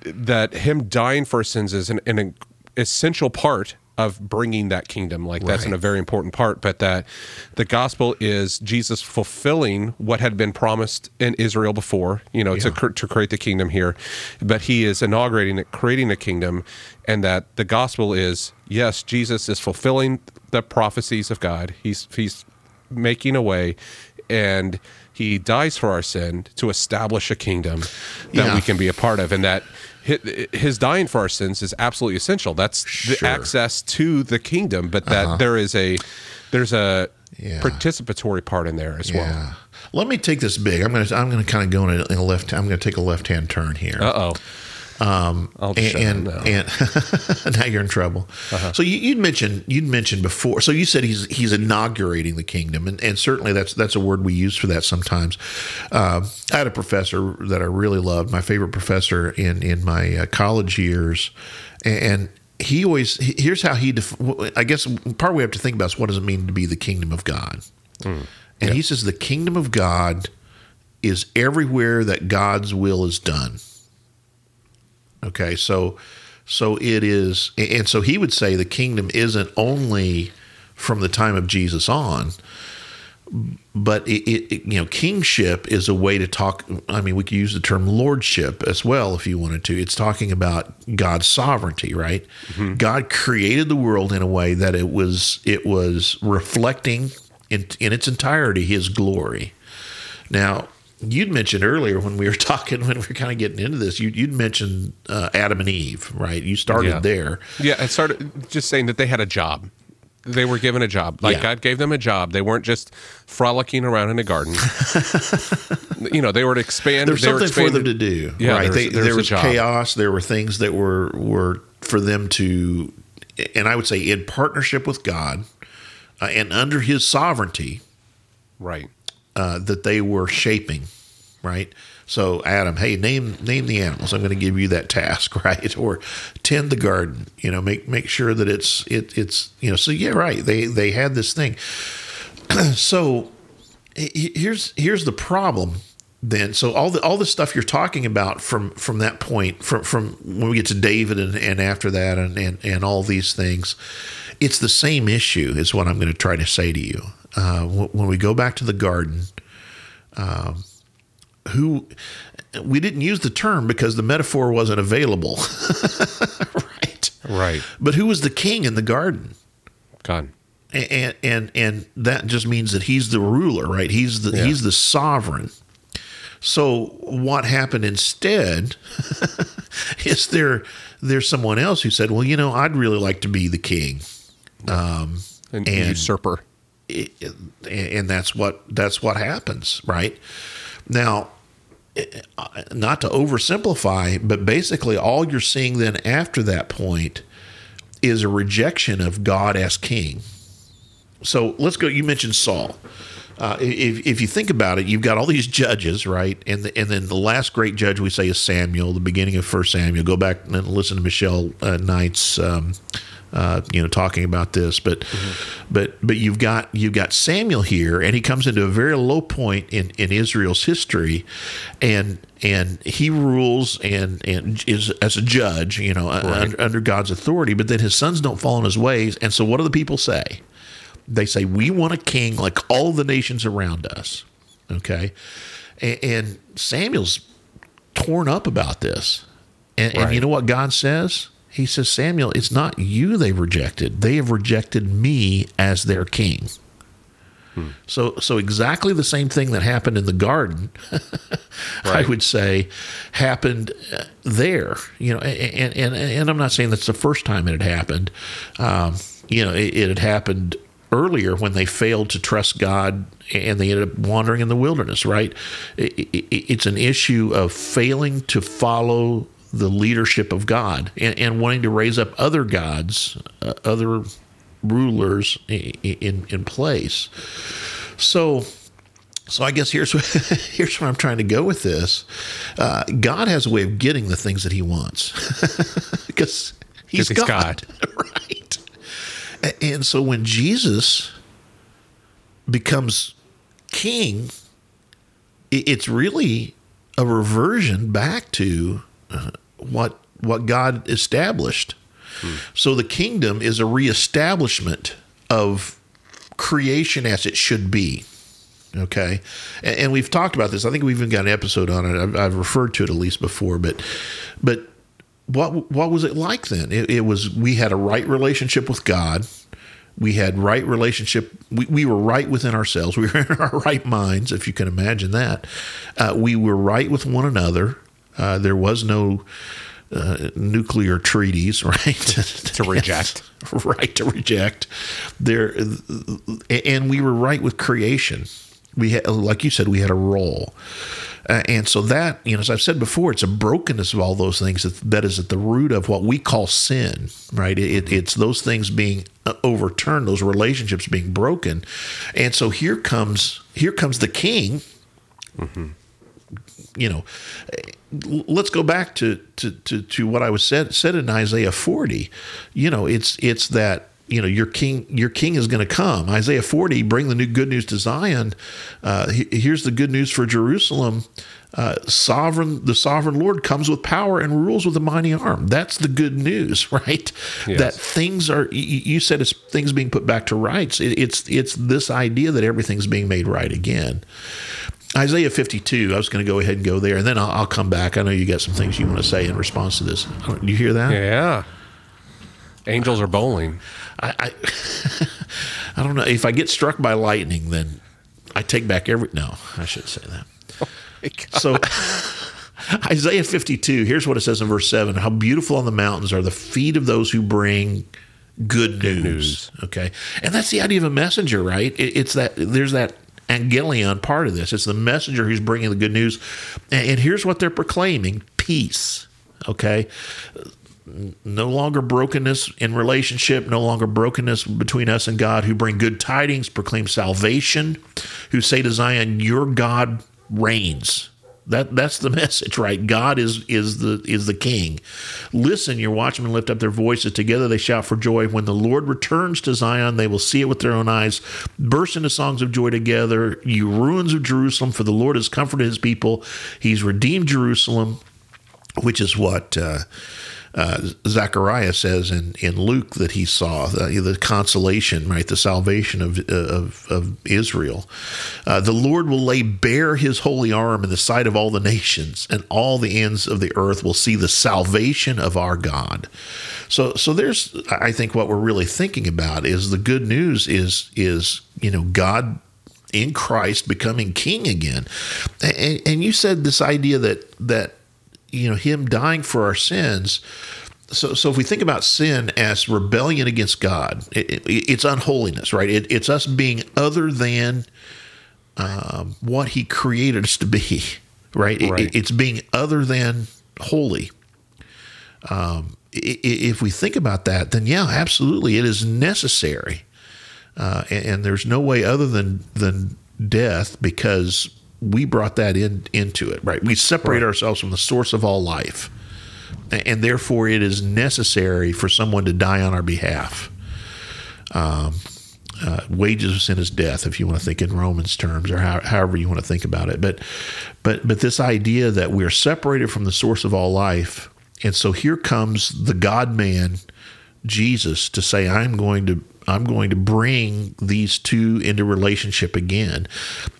that him dying for sins is an, an essential part of bringing that kingdom. Like that's in a very important part but that the gospel is jesus fulfilling what had been promised in israel before you know to, to create the kingdom here. But he is inaugurating it creating a kingdom and that the gospel is yes jesus is fulfilling the prophecies of god. He's he's making a way and he dies for our sin to establish a kingdom that Yeah. we can be a part of and that his dying for our sins is absolutely essential that's the access to the kingdom but that uh-huh. there is a there's a Yeah. participatory part in there as well Let me take this big. I'm going to I'm to kind of go in a, in a left. I'm going to take a left hand turn here. uh-oh um I'll and and, now. and now you're in trouble. So you, you'd mentioned you'd mentioned before. So you said he's he's inaugurating the kingdom, and, and certainly that's that's a word we use for that sometimes. Um, I had a professor that I really loved, my favorite professor in in my uh, college years, and. He always here's how he. Def, I guess part we have to think about is what does it mean to be the kingdom of God, and he says the kingdom of God is everywhere that God's will is done. Okay, so so it is, and so he would say the kingdom isn't only from the time of Jesus on, but it, it, you know kingship is a way to talk. I mean, we could use the term lordship as well if you wanted to. It's talking about God's sovereignty, right? Mm-hmm. God created the world in a way that it was it was reflecting in in its entirety His glory. Now, you'd mentioned earlier when we were talking, when we were kind of getting into this, you, you'd mentioned uh, Adam and Eve, right? You started Yeah. there. yeah i started just saying that they had a job they were given a job like Yeah. god gave them a job they weren't just frolicking around in a garden you know they were to expand There's something for them to do, Yeah, right? They, there's there was chaos. There were things that were were for them to, and I would say in partnership with God uh, and under His sovereignty, right uh, that they were shaping, right? So Adam, hey, name name the animals. I'm going to give you that task, right? Or tend the garden. You know, make make sure that it's it it's you know. So yeah, right. They they had this thing. so he- he- here's here's the problem. Then, so all the all the stuff you're talking about from from that point, from from when we get to David and, and after that, and, and and all these things, it's the same issue. Is what I'm going to try to say to you. Uh, wh- when we go back to the garden, who we didn't use the term because the metaphor wasn't available, right? right But who was the king in the garden? god and and and that just means that he's the ruler, right? He's the Yeah. he's the sovereign. So what happened instead is there there's someone else who said, "Well, you know, I'd really like to be the king," an And- usurper And that's what that's what happens, right? Now, not to oversimplify, but basically, all you're seeing then after that point is a rejection of God as king. So let's go. You mentioned Saul. Uh, if, if you think about it, you've got all these judges, right? And the, and then the last great judge we say is Samuel, the beginning of First Samuel. Go back and listen to Michelle uh, Knight's, um, uh, you know, talking about this. But but but you've got you've got Samuel here, and he comes into a very low point in, in Israel's history, and and he rules and and is as a judge, you know, un- under God's authority. But then his sons don't fall in his ways, and so what do the people say? They say, We want a king like all the nations around us. Okay. And, and Samuel's torn up about this. And, and you know what God says? He says, Samuel, it's not you they've rejected. They have rejected me as their king. So, so exactly the same thing that happened in the garden, I would say, happened uh, there. You know, and and and I'm not saying that's the first time it had happened. Um, you know, it, it had happened earlier when they failed to trust God and they ended up wandering in the wilderness. Right? It, it, it's an issue of failing to follow the leadership of God and, and wanting to raise up other gods, uh, other rulers in, in place. So, so I guess here's here's where I'm trying to go with this. Uh, God has a way of getting the things that He wants because He's, he's God, right? And so when Jesus becomes king, it's really a reversion back to uh, what what God established. Hmm. So the kingdom is a reestablishment of creation as it should be. Okay, and, and, we've talked about this. I think we've even got an episode on it. I've, I've referred to it at least before, but but what what was it like then? It, it, was we had a right relationship with God. We had right relationship. We, we were right within ourselves. We were in our right minds, if you can imagine that. Uh, we were right with one another. Uh, there was no uh, nuclear treaties, right? to reject, right to reject. There, and we were right with creation. We had, like you said, we had a role. Uh, and so that, you know, as I've said before, it's a brokenness of all those things that, that is at the root of what we call sin, right? It, it's those things being uh, overturned, those relationships being broken. And so here comes here comes the king. Mm-hmm. You know, let's go back to, to, to, to what I was said said in Isaiah 40. You know, it's it's that you know your king your king is going to come isaiah 40 bring the new good news to zion uh, here's the good news for jerusalem uh, sovereign the sovereign lord comes with power and rules with a mighty arm that's the good news right yes. that things are you said it's things being put back to rights it's it's this idea that everything's being made right again Isaiah 52, I was going to go ahead and go there, and then I'll, I'll come back. I know you got some things you want to say in response to this. Do you hear that? Yeah. Angels are bowling. I, I, I don't know if I get struck by lightning, then I take back every. No, I should say that. Oh so, Isaiah 52. Here's what it says in verse seven: How beautiful on the mountains are the feet of those who bring good news. Good news. Okay, and that's the idea of a messenger, right? It, it's that there's that angelion part of this. It's the messenger who's bringing the good news, and, and here's what they're proclaiming: peace. Okay, no longer brokenness in relationship, no longer brokenness between us and God, who bring good tidings, proclaim salvation, who say to Zion, Your God reigns. That that's the message, right? God is is the is the king. Listen, your watchmen lift up their voices together, they shout for joy. When the Lord returns to Zion, they will see it with their own eyes, burst into songs of joy together, you ruins of Jerusalem, for the Lord has comforted his people. He's redeemed Jerusalem, which is what uh, uh, Zechariah says in, in Luke that he saw the, the consolation, right, the salvation of, of, of Israel. Uh, the Lord will lay bare his holy arm in the sight of all the nations, and all the ends of the earth will see the salvation of our God. So, so there's, I think, what we're really thinking about is the good news is is you know God in Christ becoming King again, and, and you said this idea that that you know him dying for our sins so, so if we think about sin as rebellion against God, it, it, it's unholiness, right? It, it's us being other than um, what He created us to be, right? right. it's being other than holy. Um, if we think about that, then yeah, absolutely, it is necessary, uh, and, and, there's no way other than than death because we brought that in into it, right? We separate right. ourselves from the source of all life, and therefore it is necessary for someone to die on our behalf. Um, uh, wages of sin is death, if you want to think in Romans terms, or how, however you want to think about it. But, but, but this idea that we're separated from the source of all life, and so here comes the God Man, Jesus, to say, "I'm going to I'm going to bring these two into relationship again.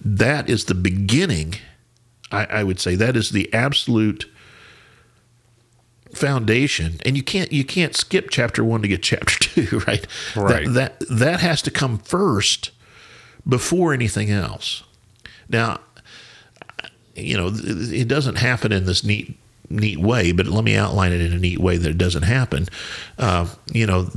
That is the beginning. I, I would say. That is the absolute foundation. And you can't you can't skip chapter one to get chapter two right? Right. that that, that has to come first before anything else. Now you know it doesn't happen in this neat neat way but let me outline it in a neat way that it doesn't happen. Uh, you know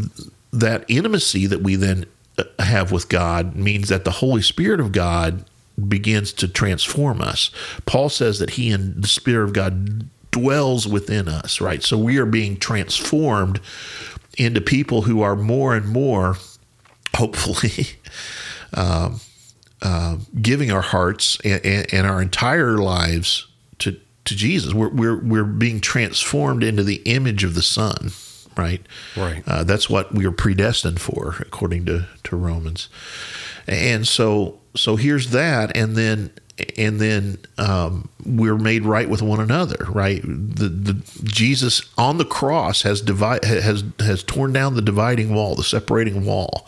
that intimacy that we then uh, have with God means that the Holy Spirit of God begins to transform us. Paul says that he and the Spirit of God dwells within us, right? So we are being transformed into people who are more and more, hopefully, um, uh, giving our hearts and, and, and, our entire lives to to Jesus. We're, we're we're being transformed into the image of the Son right? Right. Uh, that's what we are predestined for, according to, to Romans. And so so here's that, and then and then um, we're made right with one another. Right, the the Jesus on the cross has divide has has torn down the dividing wall, the separating wall.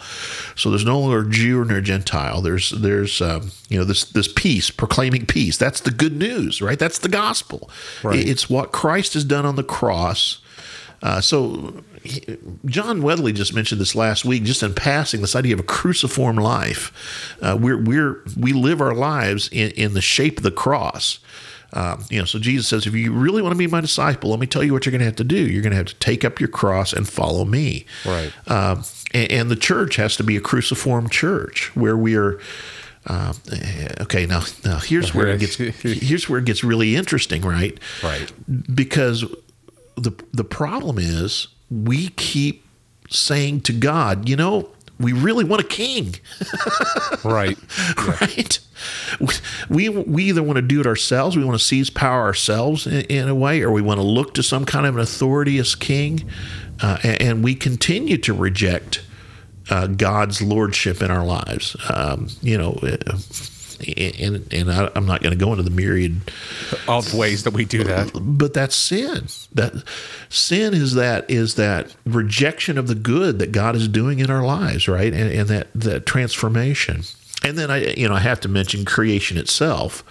So there's no longer Jew nor Gentile. There's there's um, you know this this peace, proclaiming peace. That's the good news, right? That's the gospel. Right. It's what Christ has done on the cross. Uh, so he- John Wedley just mentioned this last week, just in passing, this idea of a cruciform life. Uh, we're we're we live our lives in, in the shape of the cross. Um, you know, so Jesus says, if you really want to be my disciple, let me tell you what you're going to have to do. You're going to have to take up your cross and follow me. Right. Um, and, and the church has to be a cruciform church where we are. Uh, okay, now now here's where it gets here's where it gets really interesting, right? Right. Because the the problem is we keep saying to God, you know, we really want a king, Right. Yeah. right? We we either want to do it ourselves, we want to seize power ourselves in, in a way, or we want to look to some kind of an authority as king, uh, and, and we continue to reject uh, God's lordship in our lives. Um, you know. uh, And, and I, I'm not going to go into the myriad of ways that we do that. but that's sin. That sin is that is that rejection of the good that god is doing in our lives right? And, and that that transformation. And then i you know i have to mention creation itself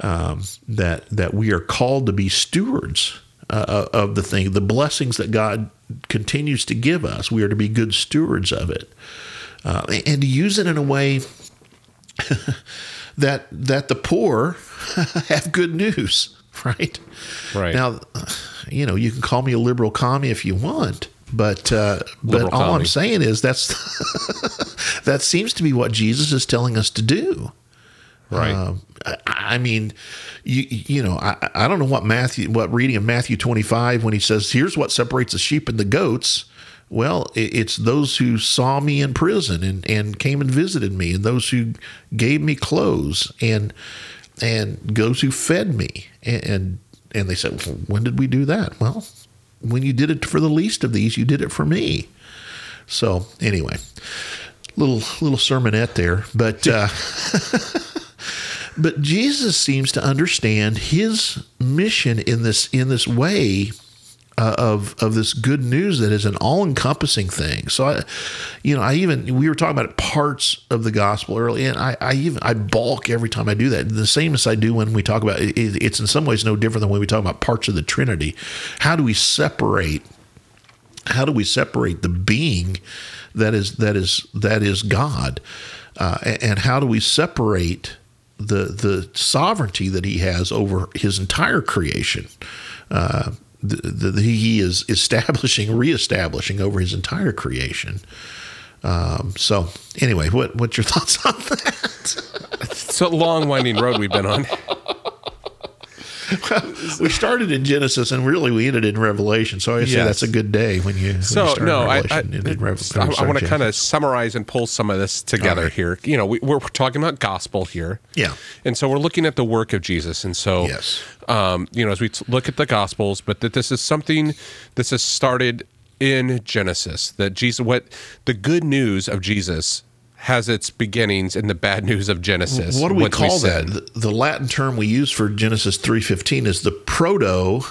um, that that we are called to be stewards uh, of the thing the blessings that god continues to give us. We are to be good stewards of it. Uh, and to use it in a way that that the poor have good news, right? Right. Now, you know, you can call me a liberal commie if you want, but uh, but all I'm saying is that's that seems to be what Jesus is telling us to do. Right. Um, I, I mean, you you know, I, I don't know what Matthew, what reading of Matthew 25 when he says, "Here's what separates the sheep and the goats." Well, it's those who saw me in prison and, and came and visited me, and those who gave me clothes, and and those who fed me, and and, they said, well, "When did we do that?" Well, when you did it for the least of these, you did it for me. So anyway, little little sermonette there, but. Uh, but Jesus seems to understand his mission in this in this way uh, of of this good news that is an all encompassing thing. So I, you know, I even we were talking about parts of the gospel early, and I, I even I balk every time I do that. The same as I do when we talk about it, it's in some ways no different than when we talk about parts of the Trinity. How do we separate? How do we separate the being that is that is that is God, uh, and, how do we separate the the sovereignty that He has over His entire creation? Uh, the, the, he is establishing, reestablishing over his entire creation. Um, so, anyway, what what's your thoughts on that? It's a long, winding road we've been on. we started in Genesis and really we ended in Revelation. So I say Yes. that's a good day when you, when So you start no, I, I, Revelation and in Rev- I, sorry, want to kind of summarize and pull some of this together right. here. You know, we, we're talking about gospel here, Yeah. and so we're looking at the work of Jesus, and so Yes. um, you know, as we t- look at the gospels, but that this is something this has started in Genesis. That Jesus, what the good news of Jesus has its beginnings in the bad news of Genesis. What do we call sin. that? The, the Latin term we use for Genesis three fifteen is the proto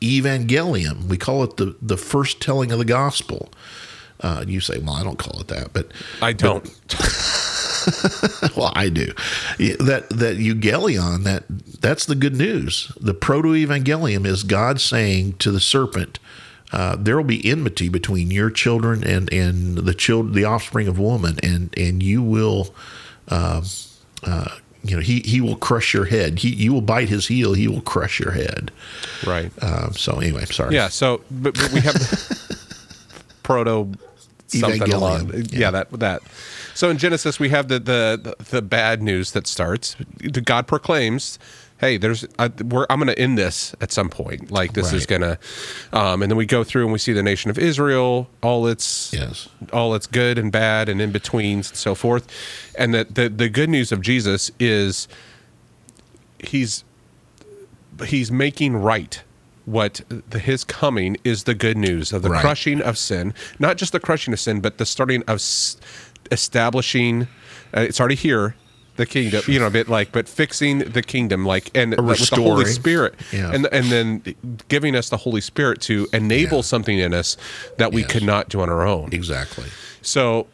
evangelium. We call it the the first telling of the gospel. Uh, you say, well, I don't call it that, but I don't. well, I do. That that euangelion, that that's the good news. The proto evangelium is God saying to the serpent, uh, "There will be enmity between your children and and the child, the offspring of woman, and and you will." Uh, uh, you know, he, he will crush your head. He, you will bite his heel. He will crush your head. right. Um, so anyway, sorry. Yeah. So, but, but we have proto something along. Evangelium, Yeah. that that. So in Genesis, we have the the the, the bad news that starts. The God proclaims, "Hey, there's I, we're, I'm going to end this at some point. Like this is going to." Um, and then we go through and we see the nation of Israel, all its Yes. all its good and bad and in betweens and so forth. And that the the good news of Jesus is he's he's making right what the, his coming is the good news of the Right. crushing of sin not just the crushing of sin but the starting of s- establishing uh, it's already here the kingdom, you know, a bit like, but fixing the kingdom, like, and with the Holy. Spirit, Yeah. and and then giving us the Holy Spirit to enable Yeah. something in us that we Yes. could not do on our own. Exactly. So,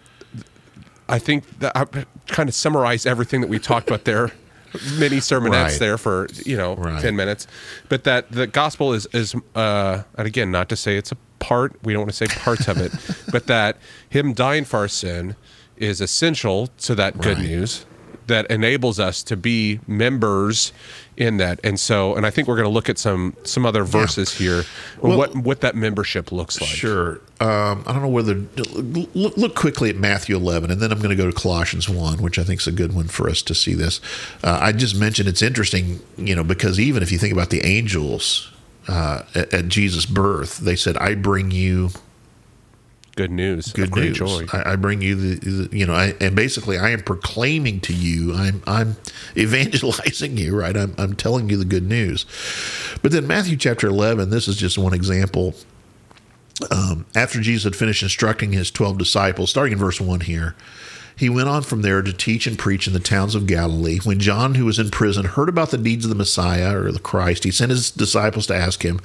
I think that I kind of summarize everything that we talked about there. Mini sermonettes Right. there for you know Right. ten minutes, but that the gospel is is uh, and again not to say it's a part we don't want to say parts of it, but that him dying for our sin is essential to that good Right. news that enables us to be members in that, and so and I think we're going to look at some some other verses here Well- what what that membership looks like. Sure. Um, I don't know whether look, look quickly at Matthew 11, and then I'm going to go to Colossians 1, which I think is a good one for us to see this. Uh, I just mentioned it's interesting, you know, because even if you think about the angels uh, at, at Jesus' birth, they said, "I bring you Good news, good news. joy. I, I bring you the, the you know, I, and basically, I am proclaiming to you, I'm I'm evangelizing you, right? I'm I'm telling you the good news. But then Matthew chapter 11, this is just one example. Um, after Jesus had finished instructing his 12 disciples, starting in verse 1 here, he went on from there to teach and preach in the towns of Galilee. When John, who was in prison, heard about the deeds of the Messiah or the Christ, he sent his disciples to ask him,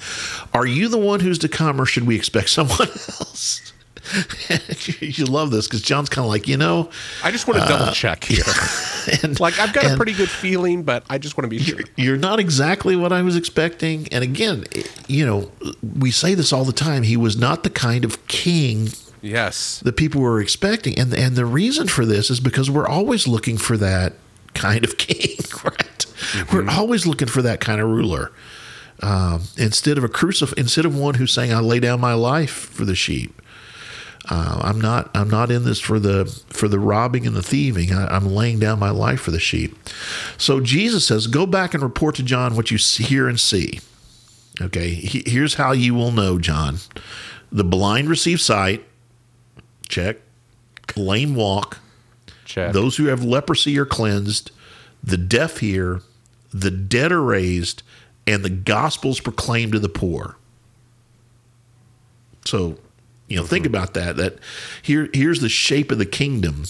Are you the one who's to come, or should we expect someone else? you love this because John's kind of like, you know, I just want to double check here. and, like I've got a pretty good feeling, but I just want to be sure. you're not exactly what I was expecting. And again, you know, we say this all the time. He was not the kind of king Yes. that people were expecting. And and the reason for this is because we're always looking for that kind of king, right? We're always looking for that kind of ruler. Um, instead of a crucif- instead of one who's saying, "I lay down my life for the sheep." Uh, I'm not. I'm not in this for the for the robbing and the thieving. I, I'm laying down my life for the sheep. So Jesus says, "Go back and report to John what you see, hear and see." Okay. He, here's how you will know, John. The blind receive sight. Check. Lame walk. Check. Those who have leprosy are cleansed. The deaf hear. The dead are raised, and the gospel's proclaimed to the poor. So, you know, think mm-hmm. about that. That here, here's the shape of the kingdom,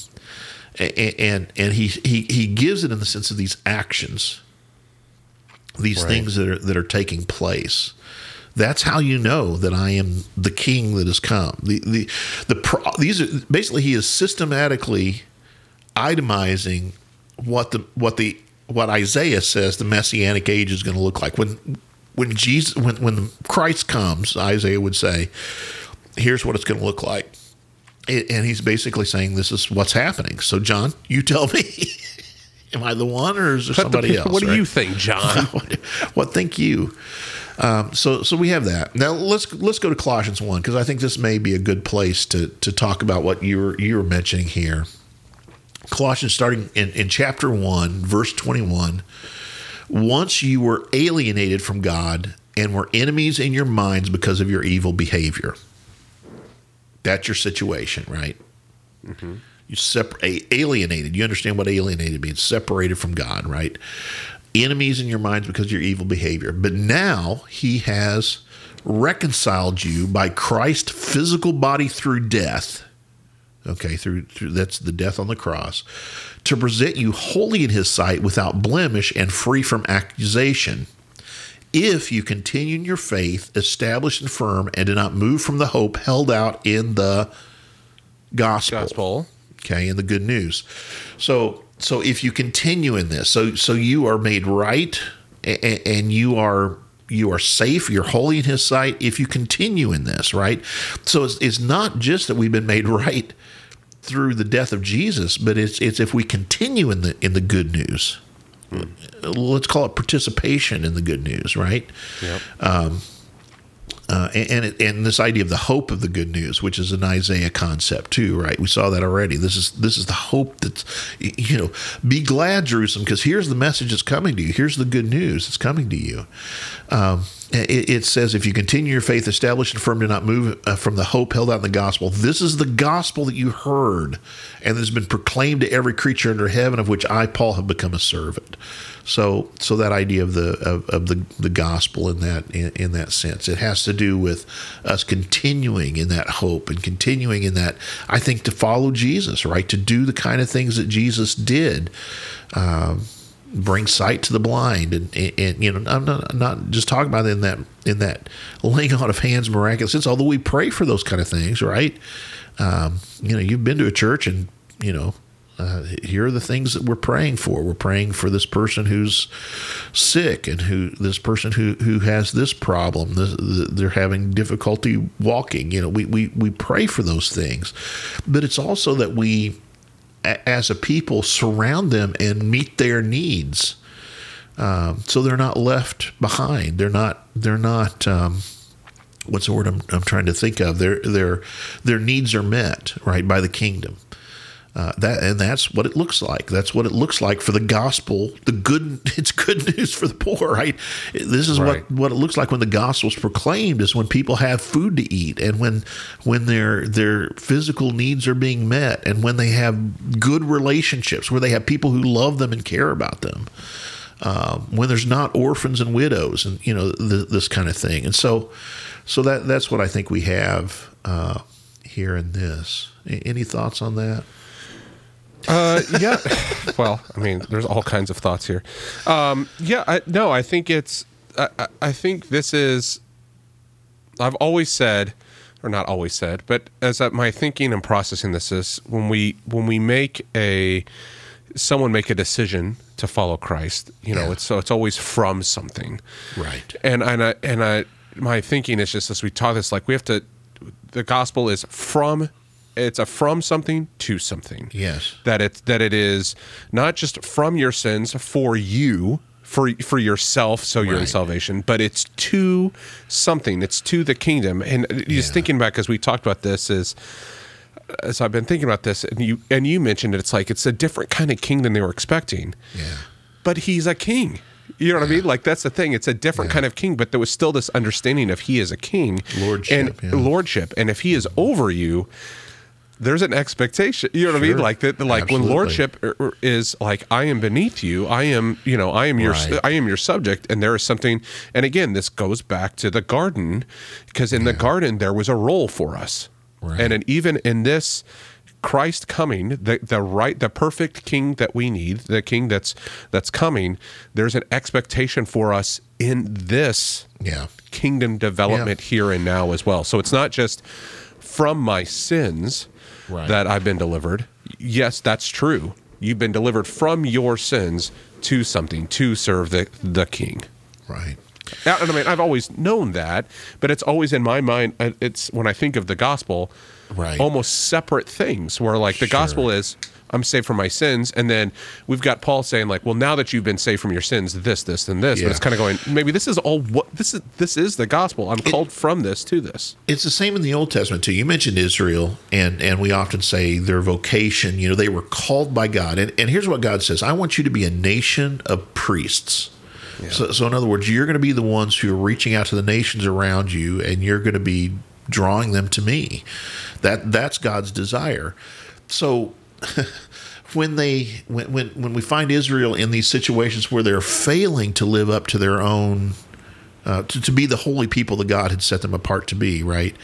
and and, and he, he he gives it in the sense of these actions, these Right. things that are that are taking place. That's how you know that I am the king that has come. The the the pro, these are basically he is systematically itemizing what the what the what Isaiah says the messianic age is going to look like when when Jesus when when Christ comes Isaiah would say here's what it's going to look like and he's basically saying this is what's happening so John you tell me am I the one or is there the- somebody else What do you think, John? what, what think you? Um, so, so we have that. Now let's let's go to Colossians one because I think this may be a good place to to talk about what you were you were mentioning here. Colossians, starting in, in chapter one, verse twenty one. Once you were alienated from God and were enemies in your minds because of your evil behavior. That's your situation, right? Mm-hmm. You separate alienated. You understand what alienated means? Separated from God, right? Enemies in your minds because of your evil behavior. But now he has reconciled you by Christ's physical body through death. Okay, through, through that's the death on the cross, to present you holy in his sight without blemish and free from accusation. If you continue in your faith, established and firm, and do not move from the hope held out in the gospel. Gospel. okay and the good news. So so if you continue in this so so you are made right and, and you are you are safe you're holy in his sight if you continue in this right? So it's, it's not just that we've been made right through the death of jesus but it's it's if we continue in the in the good news hmm. Let's call it participation in the good news right Yep. uh, and and, and this idea of the hope of the good news, which is an Isaiah concept too, right? We saw that already. This is this is the hope that's you know, be glad, Jerusalem, because here's the message that's coming to you. Here's the good news that's coming to you. Um, it, it says, if you continue your faith, established and firm, do not move uh, from the hope held out in the gospel. This is the gospel that you heard, and has been proclaimed to every creature under heaven, of which I, Paul, have become a servant. So, so that idea of the of, of the the gospel in that in, in that sense, it has to do with us continuing in that hope and continuing in that, I think, to follow Jesus, right? To do the kind of things that Jesus did. Um, bring sight to the blind and, and, and, you know I'm not, I'm not just talking about in that in that laying on of hands miraculous sense although we pray for those kind of things right um, you know you've been to a church and you know uh, here are the things that we're praying for. We're praying for this person who's sick and who this person who, who has this problem. This, they're having difficulty walking. You know, we, we, we pray for those things. But it's also that we, as a people, surround them and meet their needs. Um, so they're not left behind. They're not, they're not, um, what's the word I'm, I'm trying to think of? Their, their, their needs are met, right, by the kingdom. Uh, that and that's what it looks like. That's what it looks like for the gospel. The good, it's good news for the poor, right? This is right. what what it looks like when the gospel is proclaimed. Is when people have food to eat, and when when their their physical needs are being met, and when they have good relationships, where they have people who love them and care about them. Um, when there's not orphans and widows, and you know the, this kind of thing, and so so that that's what I think we have uh, here in this. Any thoughts on that? Uh, yeah. well, I mean, there's all kinds of thoughts here. Um, yeah, I, no, I think it's. I, I think this is. I've always said, or not always said, but as my thinking and processing this is when we when we make a someone make a decision to follow Christ, you know, yeah. it's so it's always from something, right? And and I and I my thinking is just as we taught this, like we have to. The gospel is from it's a from something to something. Yes. That it that it is not just from your sins for you for for yourself so you're right. in salvation but it's to something it's to the kingdom and yeah. just thinking back as we talked about this is as I've been thinking about this and you and you mentioned it it's like it's a different kind of king than they were expecting. Yeah. But he's a king. You know what yeah. I mean? Like that's the thing. It's a different yeah. kind of king, but there was still this understanding of he is a king, lordship, and lordship, and if he is over you, there's an expectation. You know what sure. I mean? Like that. Like Absolutely. when lordship er, er, is like, I am beneath you. I am, you know, I am your, right. I am your subject. And there is something. And again, this goes back to the garden, because in yeah. the garden there was a role for us, right. and and even in this. Christ coming, the the right, the perfect King that we need, the King that's that's coming. There's an expectation for us in this yeah. kingdom development yeah. here and now as well. So it's not just from my sins, right. that I've been delivered. Yes, that's true. You've been delivered from your sins to something to serve the the king. Right. I mean, I've always known that, but it's always in my mind. Uh, it's when I think of the gospel, right. almost separate things. Where like the sure. gospel is I'm saved from my sins. And then we've got Paul saying like, well, now that you've been saved from your sins, this, this, and this. Yeah. But it's kind of going, maybe this is all what this is. This is the gospel. I'm it, called from this to this. It's the same in the Old Testament too. You mentioned Israel, and and we often say their vocation. You know, they were called by God. And and here's what God says: I want you to be a nation of priests. Yeah. So, so in other words, you're going to be the ones who are reaching out to the nations around you, and you're going to be drawing them to me. That that's God's desire. So when they when, when when we find Israel in these situations where they're failing to live up to their own uh, to, to be the holy people that God had set them apart to be, right?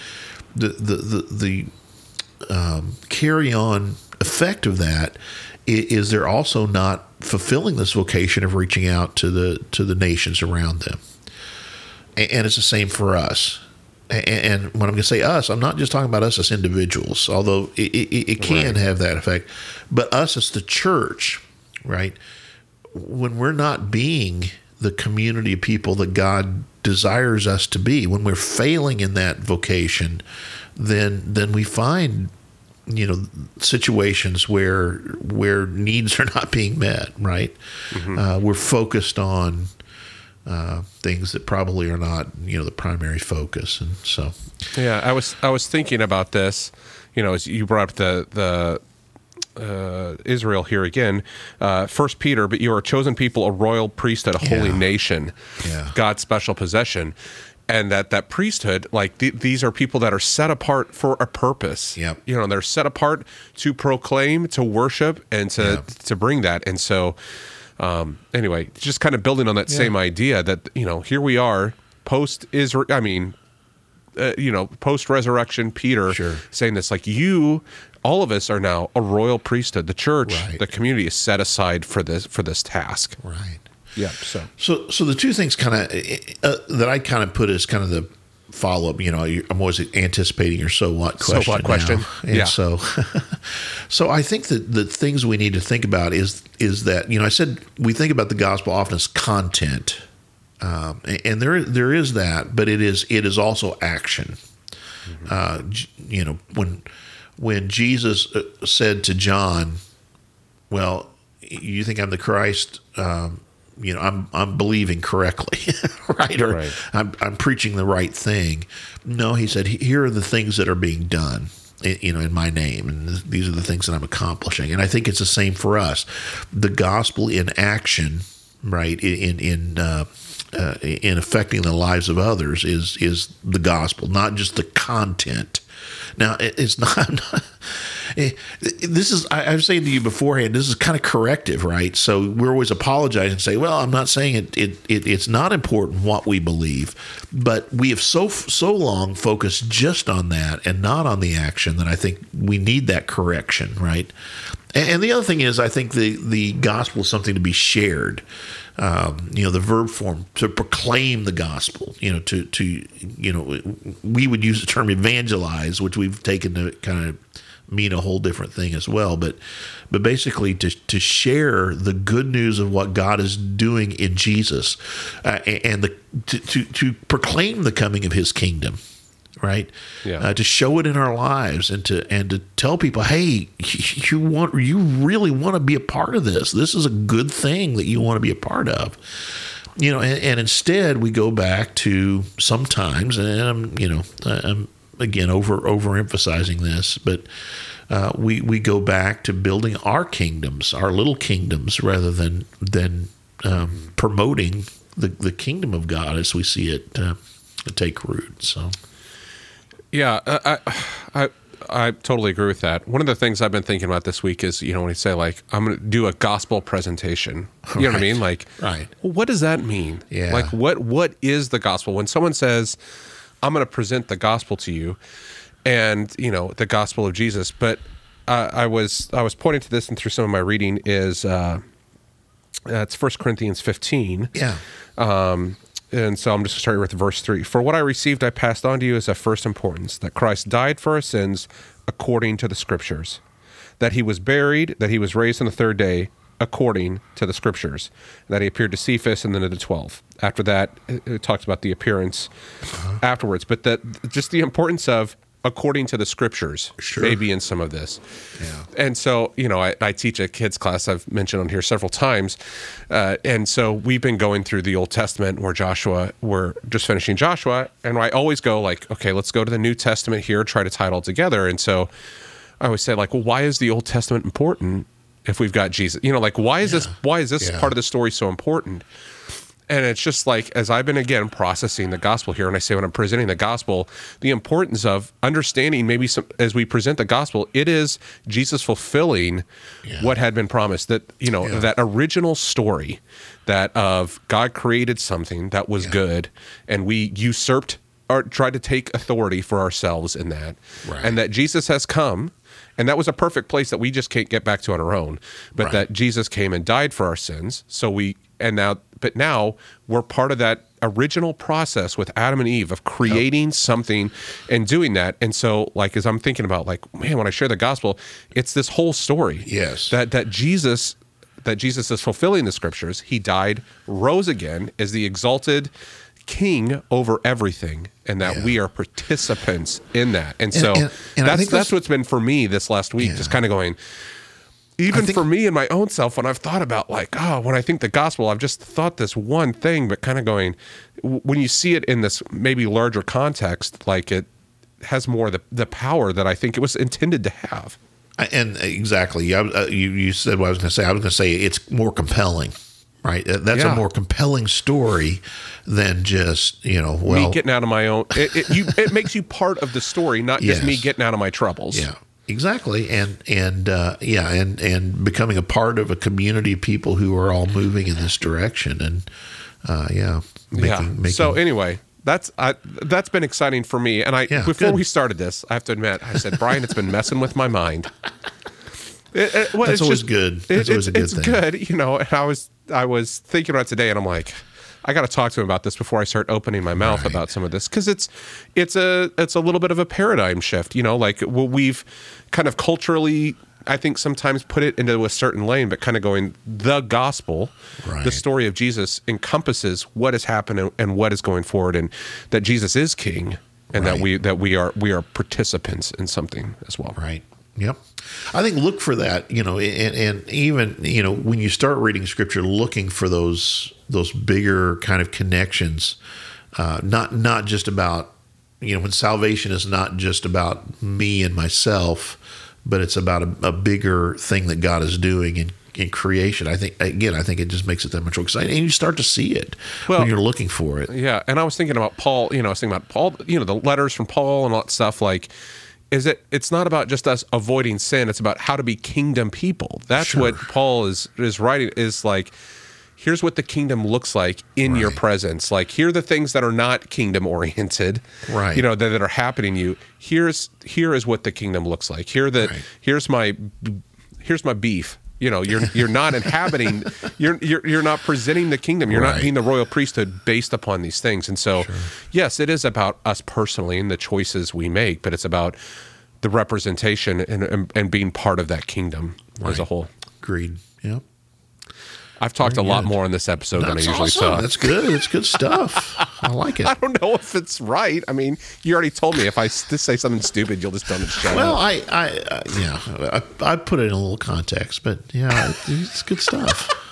The the the, the um, carry on effect of that is they're also not fulfilling this vocation of reaching out to the to the nations around them, and, and it's the same for us and when I'm going to say us, I'm not just talking about us as individuals, although it, it, it can right. have that effect, but us as the church, right? When we're not being the community of people that God desires us to be, when we're failing in that vocation, then then we find you know situations where where needs are not being met, right? Mm-hmm. Uh, we're focused on uh, things that probably are not you know the primary focus and so yeah i was i was thinking about this you know as you brought up the the uh, Israel here again, uh, First Peter. But you are a chosen people, a royal priesthood, a holy yeah. nation, yeah. God's special possession, and that that priesthood, like th- these are people that are set apart for a purpose. Yep. you know, they're set apart to proclaim, to worship, and to yeah. to bring that. And so, um, anyway, just kind of building on that yeah. same idea that you know here we are post Israel. I mean, uh, you know, post resurrection Peter Sure. saying this, like you, all of us are now a royal priesthood. The church, Right. the community is set aside for this for this task. Right. Yeah. So So, so the two things kind of uh, that I kind of put as kind of the follow up. You know, I'm always anticipating your so what question. So what question? Yeah. so, so I think that the things we need to think about is is that you know I said we think about the gospel often as content, um, and- there there is that, but it is it is also action. Uh, you know when when Jesus uh, said to John, "Well, you think I'm the Christ?" Um, you know, I'm I'm believing correctly, right? Or Right. I'm I'm preaching the right thing. No, he said, here are the things that are being done. You know, in my name, and these are the things that I'm accomplishing. And I think it's the same for us. The gospel in action, right? In in uh, uh, in affecting the lives of others is is the gospel, not just the content. Now, it- it's not. eh, this is. I, I was saying to you beforehand. This is kind of corrective, right? So we're always apologizing and say, "Well, I'm not saying it. It, it. It's not important what we believe, but we have so so long focused just on that and not on the action that I think we need that correction, right? And, and the other thing is, I think the the gospel is something to be shared um, you know, the verb form to proclaim the gospel. You know, to to you know, we would use the term evangelize, which we've taken to kind of mean a whole different thing as well. But but basically, to to share the good news of what God is doing in Jesus, uh, and the to, to to proclaim the coming of His kingdom right? Yeah. Uh, to show it in our lives and to and to tell people, hey, you want you really want to be a part of this. This is a good thing that you want to be a part of. You know, and, and instead we go back to sometimes, and I'm you know I'm again over overemphasizing this, but. Uh, we we go back to building our kingdoms, our little kingdoms, rather than than um, promoting the, the kingdom of God as we see it uh, take root. So Yeah, I, I I I totally agree with that. One of the things I've been thinking about this week is, you know, when you say like I'm going to do a gospel presentation, you know what I mean? Like, Right. what does that mean? Yeah. Like, what what is the gospel? When someone says, "I'm going to present the gospel to you," and you know, the gospel of Jesus, but uh, I was I was pointing to this and through some of my reading is uh, uh, it's First Corinthians 15. yeah, Um, and so I'm just starting with verse 3. For what I received, I passed on to you as of first importance that Christ died for our sins according to the scriptures, that he was buried, that he was raised on the third day according to the scriptures, that he appeared to Cephas and then to the 12. After that, it, it talks about the appearance uh-huh. afterwards, but that just the importance of according to the scriptures, Sure. maybe in some of this. Yeah. And so, you know, I, I teach a kids class I've mentioned on here several times. Uh, and so we've been going through the Old Testament where Joshua, we're just finishing Joshua. And I always go like, okay, let's go to the New Testament here, try to tie it all together. And so I always say like, well, why is the Old Testament important if we've got Jesus? You know, like why is this, why is this Yeah. part of the story so important? And it's just like, as I've been again processing the gospel here, and I say when I'm presenting the gospel, the importance of understanding maybe some, as we present the gospel, it is Jesus fulfilling what had been promised. That, you know, Yeah. that original story that of God created something that was good, and we usurped or tried to take authority for ourselves in that. Right. And that Jesus has come. And that was a perfect place that we just can't get back to on our own. But Right. that Jesus came and died for our sins. So we and now but now we're part of that original process with Adam and Eve of creating something and doing that. And so like as I'm thinking about like man when I share the gospel, it's this whole story. Yes. That that Jesus that Jesus is fulfilling the scriptures. He died, rose again as the exalted king over everything and that Yeah. we are participants in that. And, so and- and that's that's that's- what's been for me this last week just kind of going even think- for me and my own self when i've thought about like oh when i think the gospel i've just thought this one thing but kind of going when you see it in this maybe larger context like it has more the, the power that i think it was intended to have and exactly. I, uh, you you said what I was going to say. I was going to say it's more compelling, right? Uh, That's Yeah. a more compelling story than just you know. Well, me getting out of my own it, it, you, it makes you part of the story not just me getting out of my troubles Yeah, exactly, and and uh, yeah, and and becoming a part of a community of people who are all moving in this direction, and uh, yeah, making, yeah making, so anyway that's I, that's been exciting for me. And I Yeah, before good. we started this, I have to admit, I said, Brian, it's been messing with my mind. It- it- well, That's it's always good. That's it- always a good it's thing. good, you know. And I was I was thinking about it today, and I'm like, I got to talk to him about this before I start opening my mouth Right. about some of this because it's it's a it's a little bit of a paradigm shift, you know. Like well, we've kind of culturally. I think sometimes put it into a certain lane, but kind of going the gospel, Right. the story of Jesus encompasses what has happened and, and what is going forward, and that Jesus is King, and that we that we are we are participants in something as well. Right. Yep. I think look for that, you know, and, and even, you know, when you start reading scripture, looking for those those bigger kind of connections, uh, not not just about, you know, when salvation is not just about me and myself, but it's about a, a bigger thing that God is doing in, in creation. I think again, I think it just makes it that much more exciting, and you start to see it Well- when you're looking for it. Yeah, and I was thinking about Paul. You know, I was thinking about Paul. You know, the letters from Paul and all that stuff. Like, is it? It's not about just us avoiding sin. It's about how to be kingdom people. That's Sure. what Paul is is writing. Is like, here's what the kingdom looks like in your presence. Like, here are the things that are not kingdom oriented. Right. You know that, that are happening to you. Here's here is what the kingdom looks like. Here the Right. here's my here's my beef. You know, you're you're not inhabiting. You're you're you're not presenting the kingdom. You're not being the royal priesthood based upon these things. And so, yes, it is about us personally and the choices we make, but it's about the representation and and, and being part of that kingdom as a whole. Agreed. Yep. I've talked a lot more in this episode than I usually awesome. talk. That's good. It's good stuff. I like it. I don't know if it's right. I mean, you already told me if I just say something stupid, you'll just tell me to shut Well, up. I, I, I yeah, I, I put it in a little context, but yeah, it's good stuff.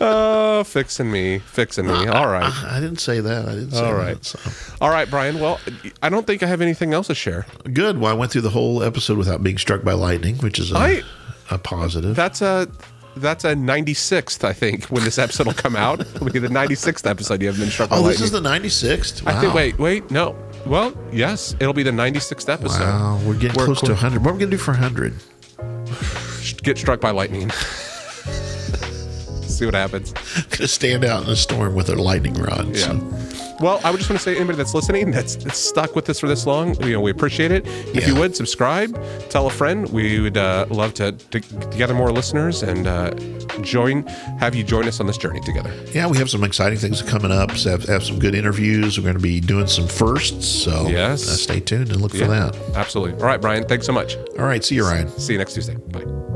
Oh, fixing me, fixing me. All right. I didn't say that. I didn't say All that. right. So. All right, Brian. Well, I don't think I have anything else to share. Good. Well, I went through the whole episode without being struck by lightning, which is a, I- a positive. That's a that's a 96th, I think, when this episode will come out. It'll be the 96th episode you haven't been struck by oh, this lightning. is the 96th? Wow. I think. Wait, wait, no. Well, yes, it'll be the 96th episode. Wow, we're getting close to clo- 100. What are we going to do for 100? Get struck by lightning. See what happens. Going to stand out in a storm with a lightning rod. Yeah. So, Well, I would just want to say, anybody that's listening, that's, that's stuck with us for this long, you know, we appreciate it. If you would subscribe, tell a friend. We would uh, love to, to gather more listeners and uh, join, have you join us on this journey together. yeah, we have some exciting things coming up. So have, have some good interviews. We're going to be doing some firsts. So Yes. uh, stay tuned and look for that. Absolutely. All right, Brian. Thanks so much. All right. See you, Ryan. See you next Tuesday. Bye.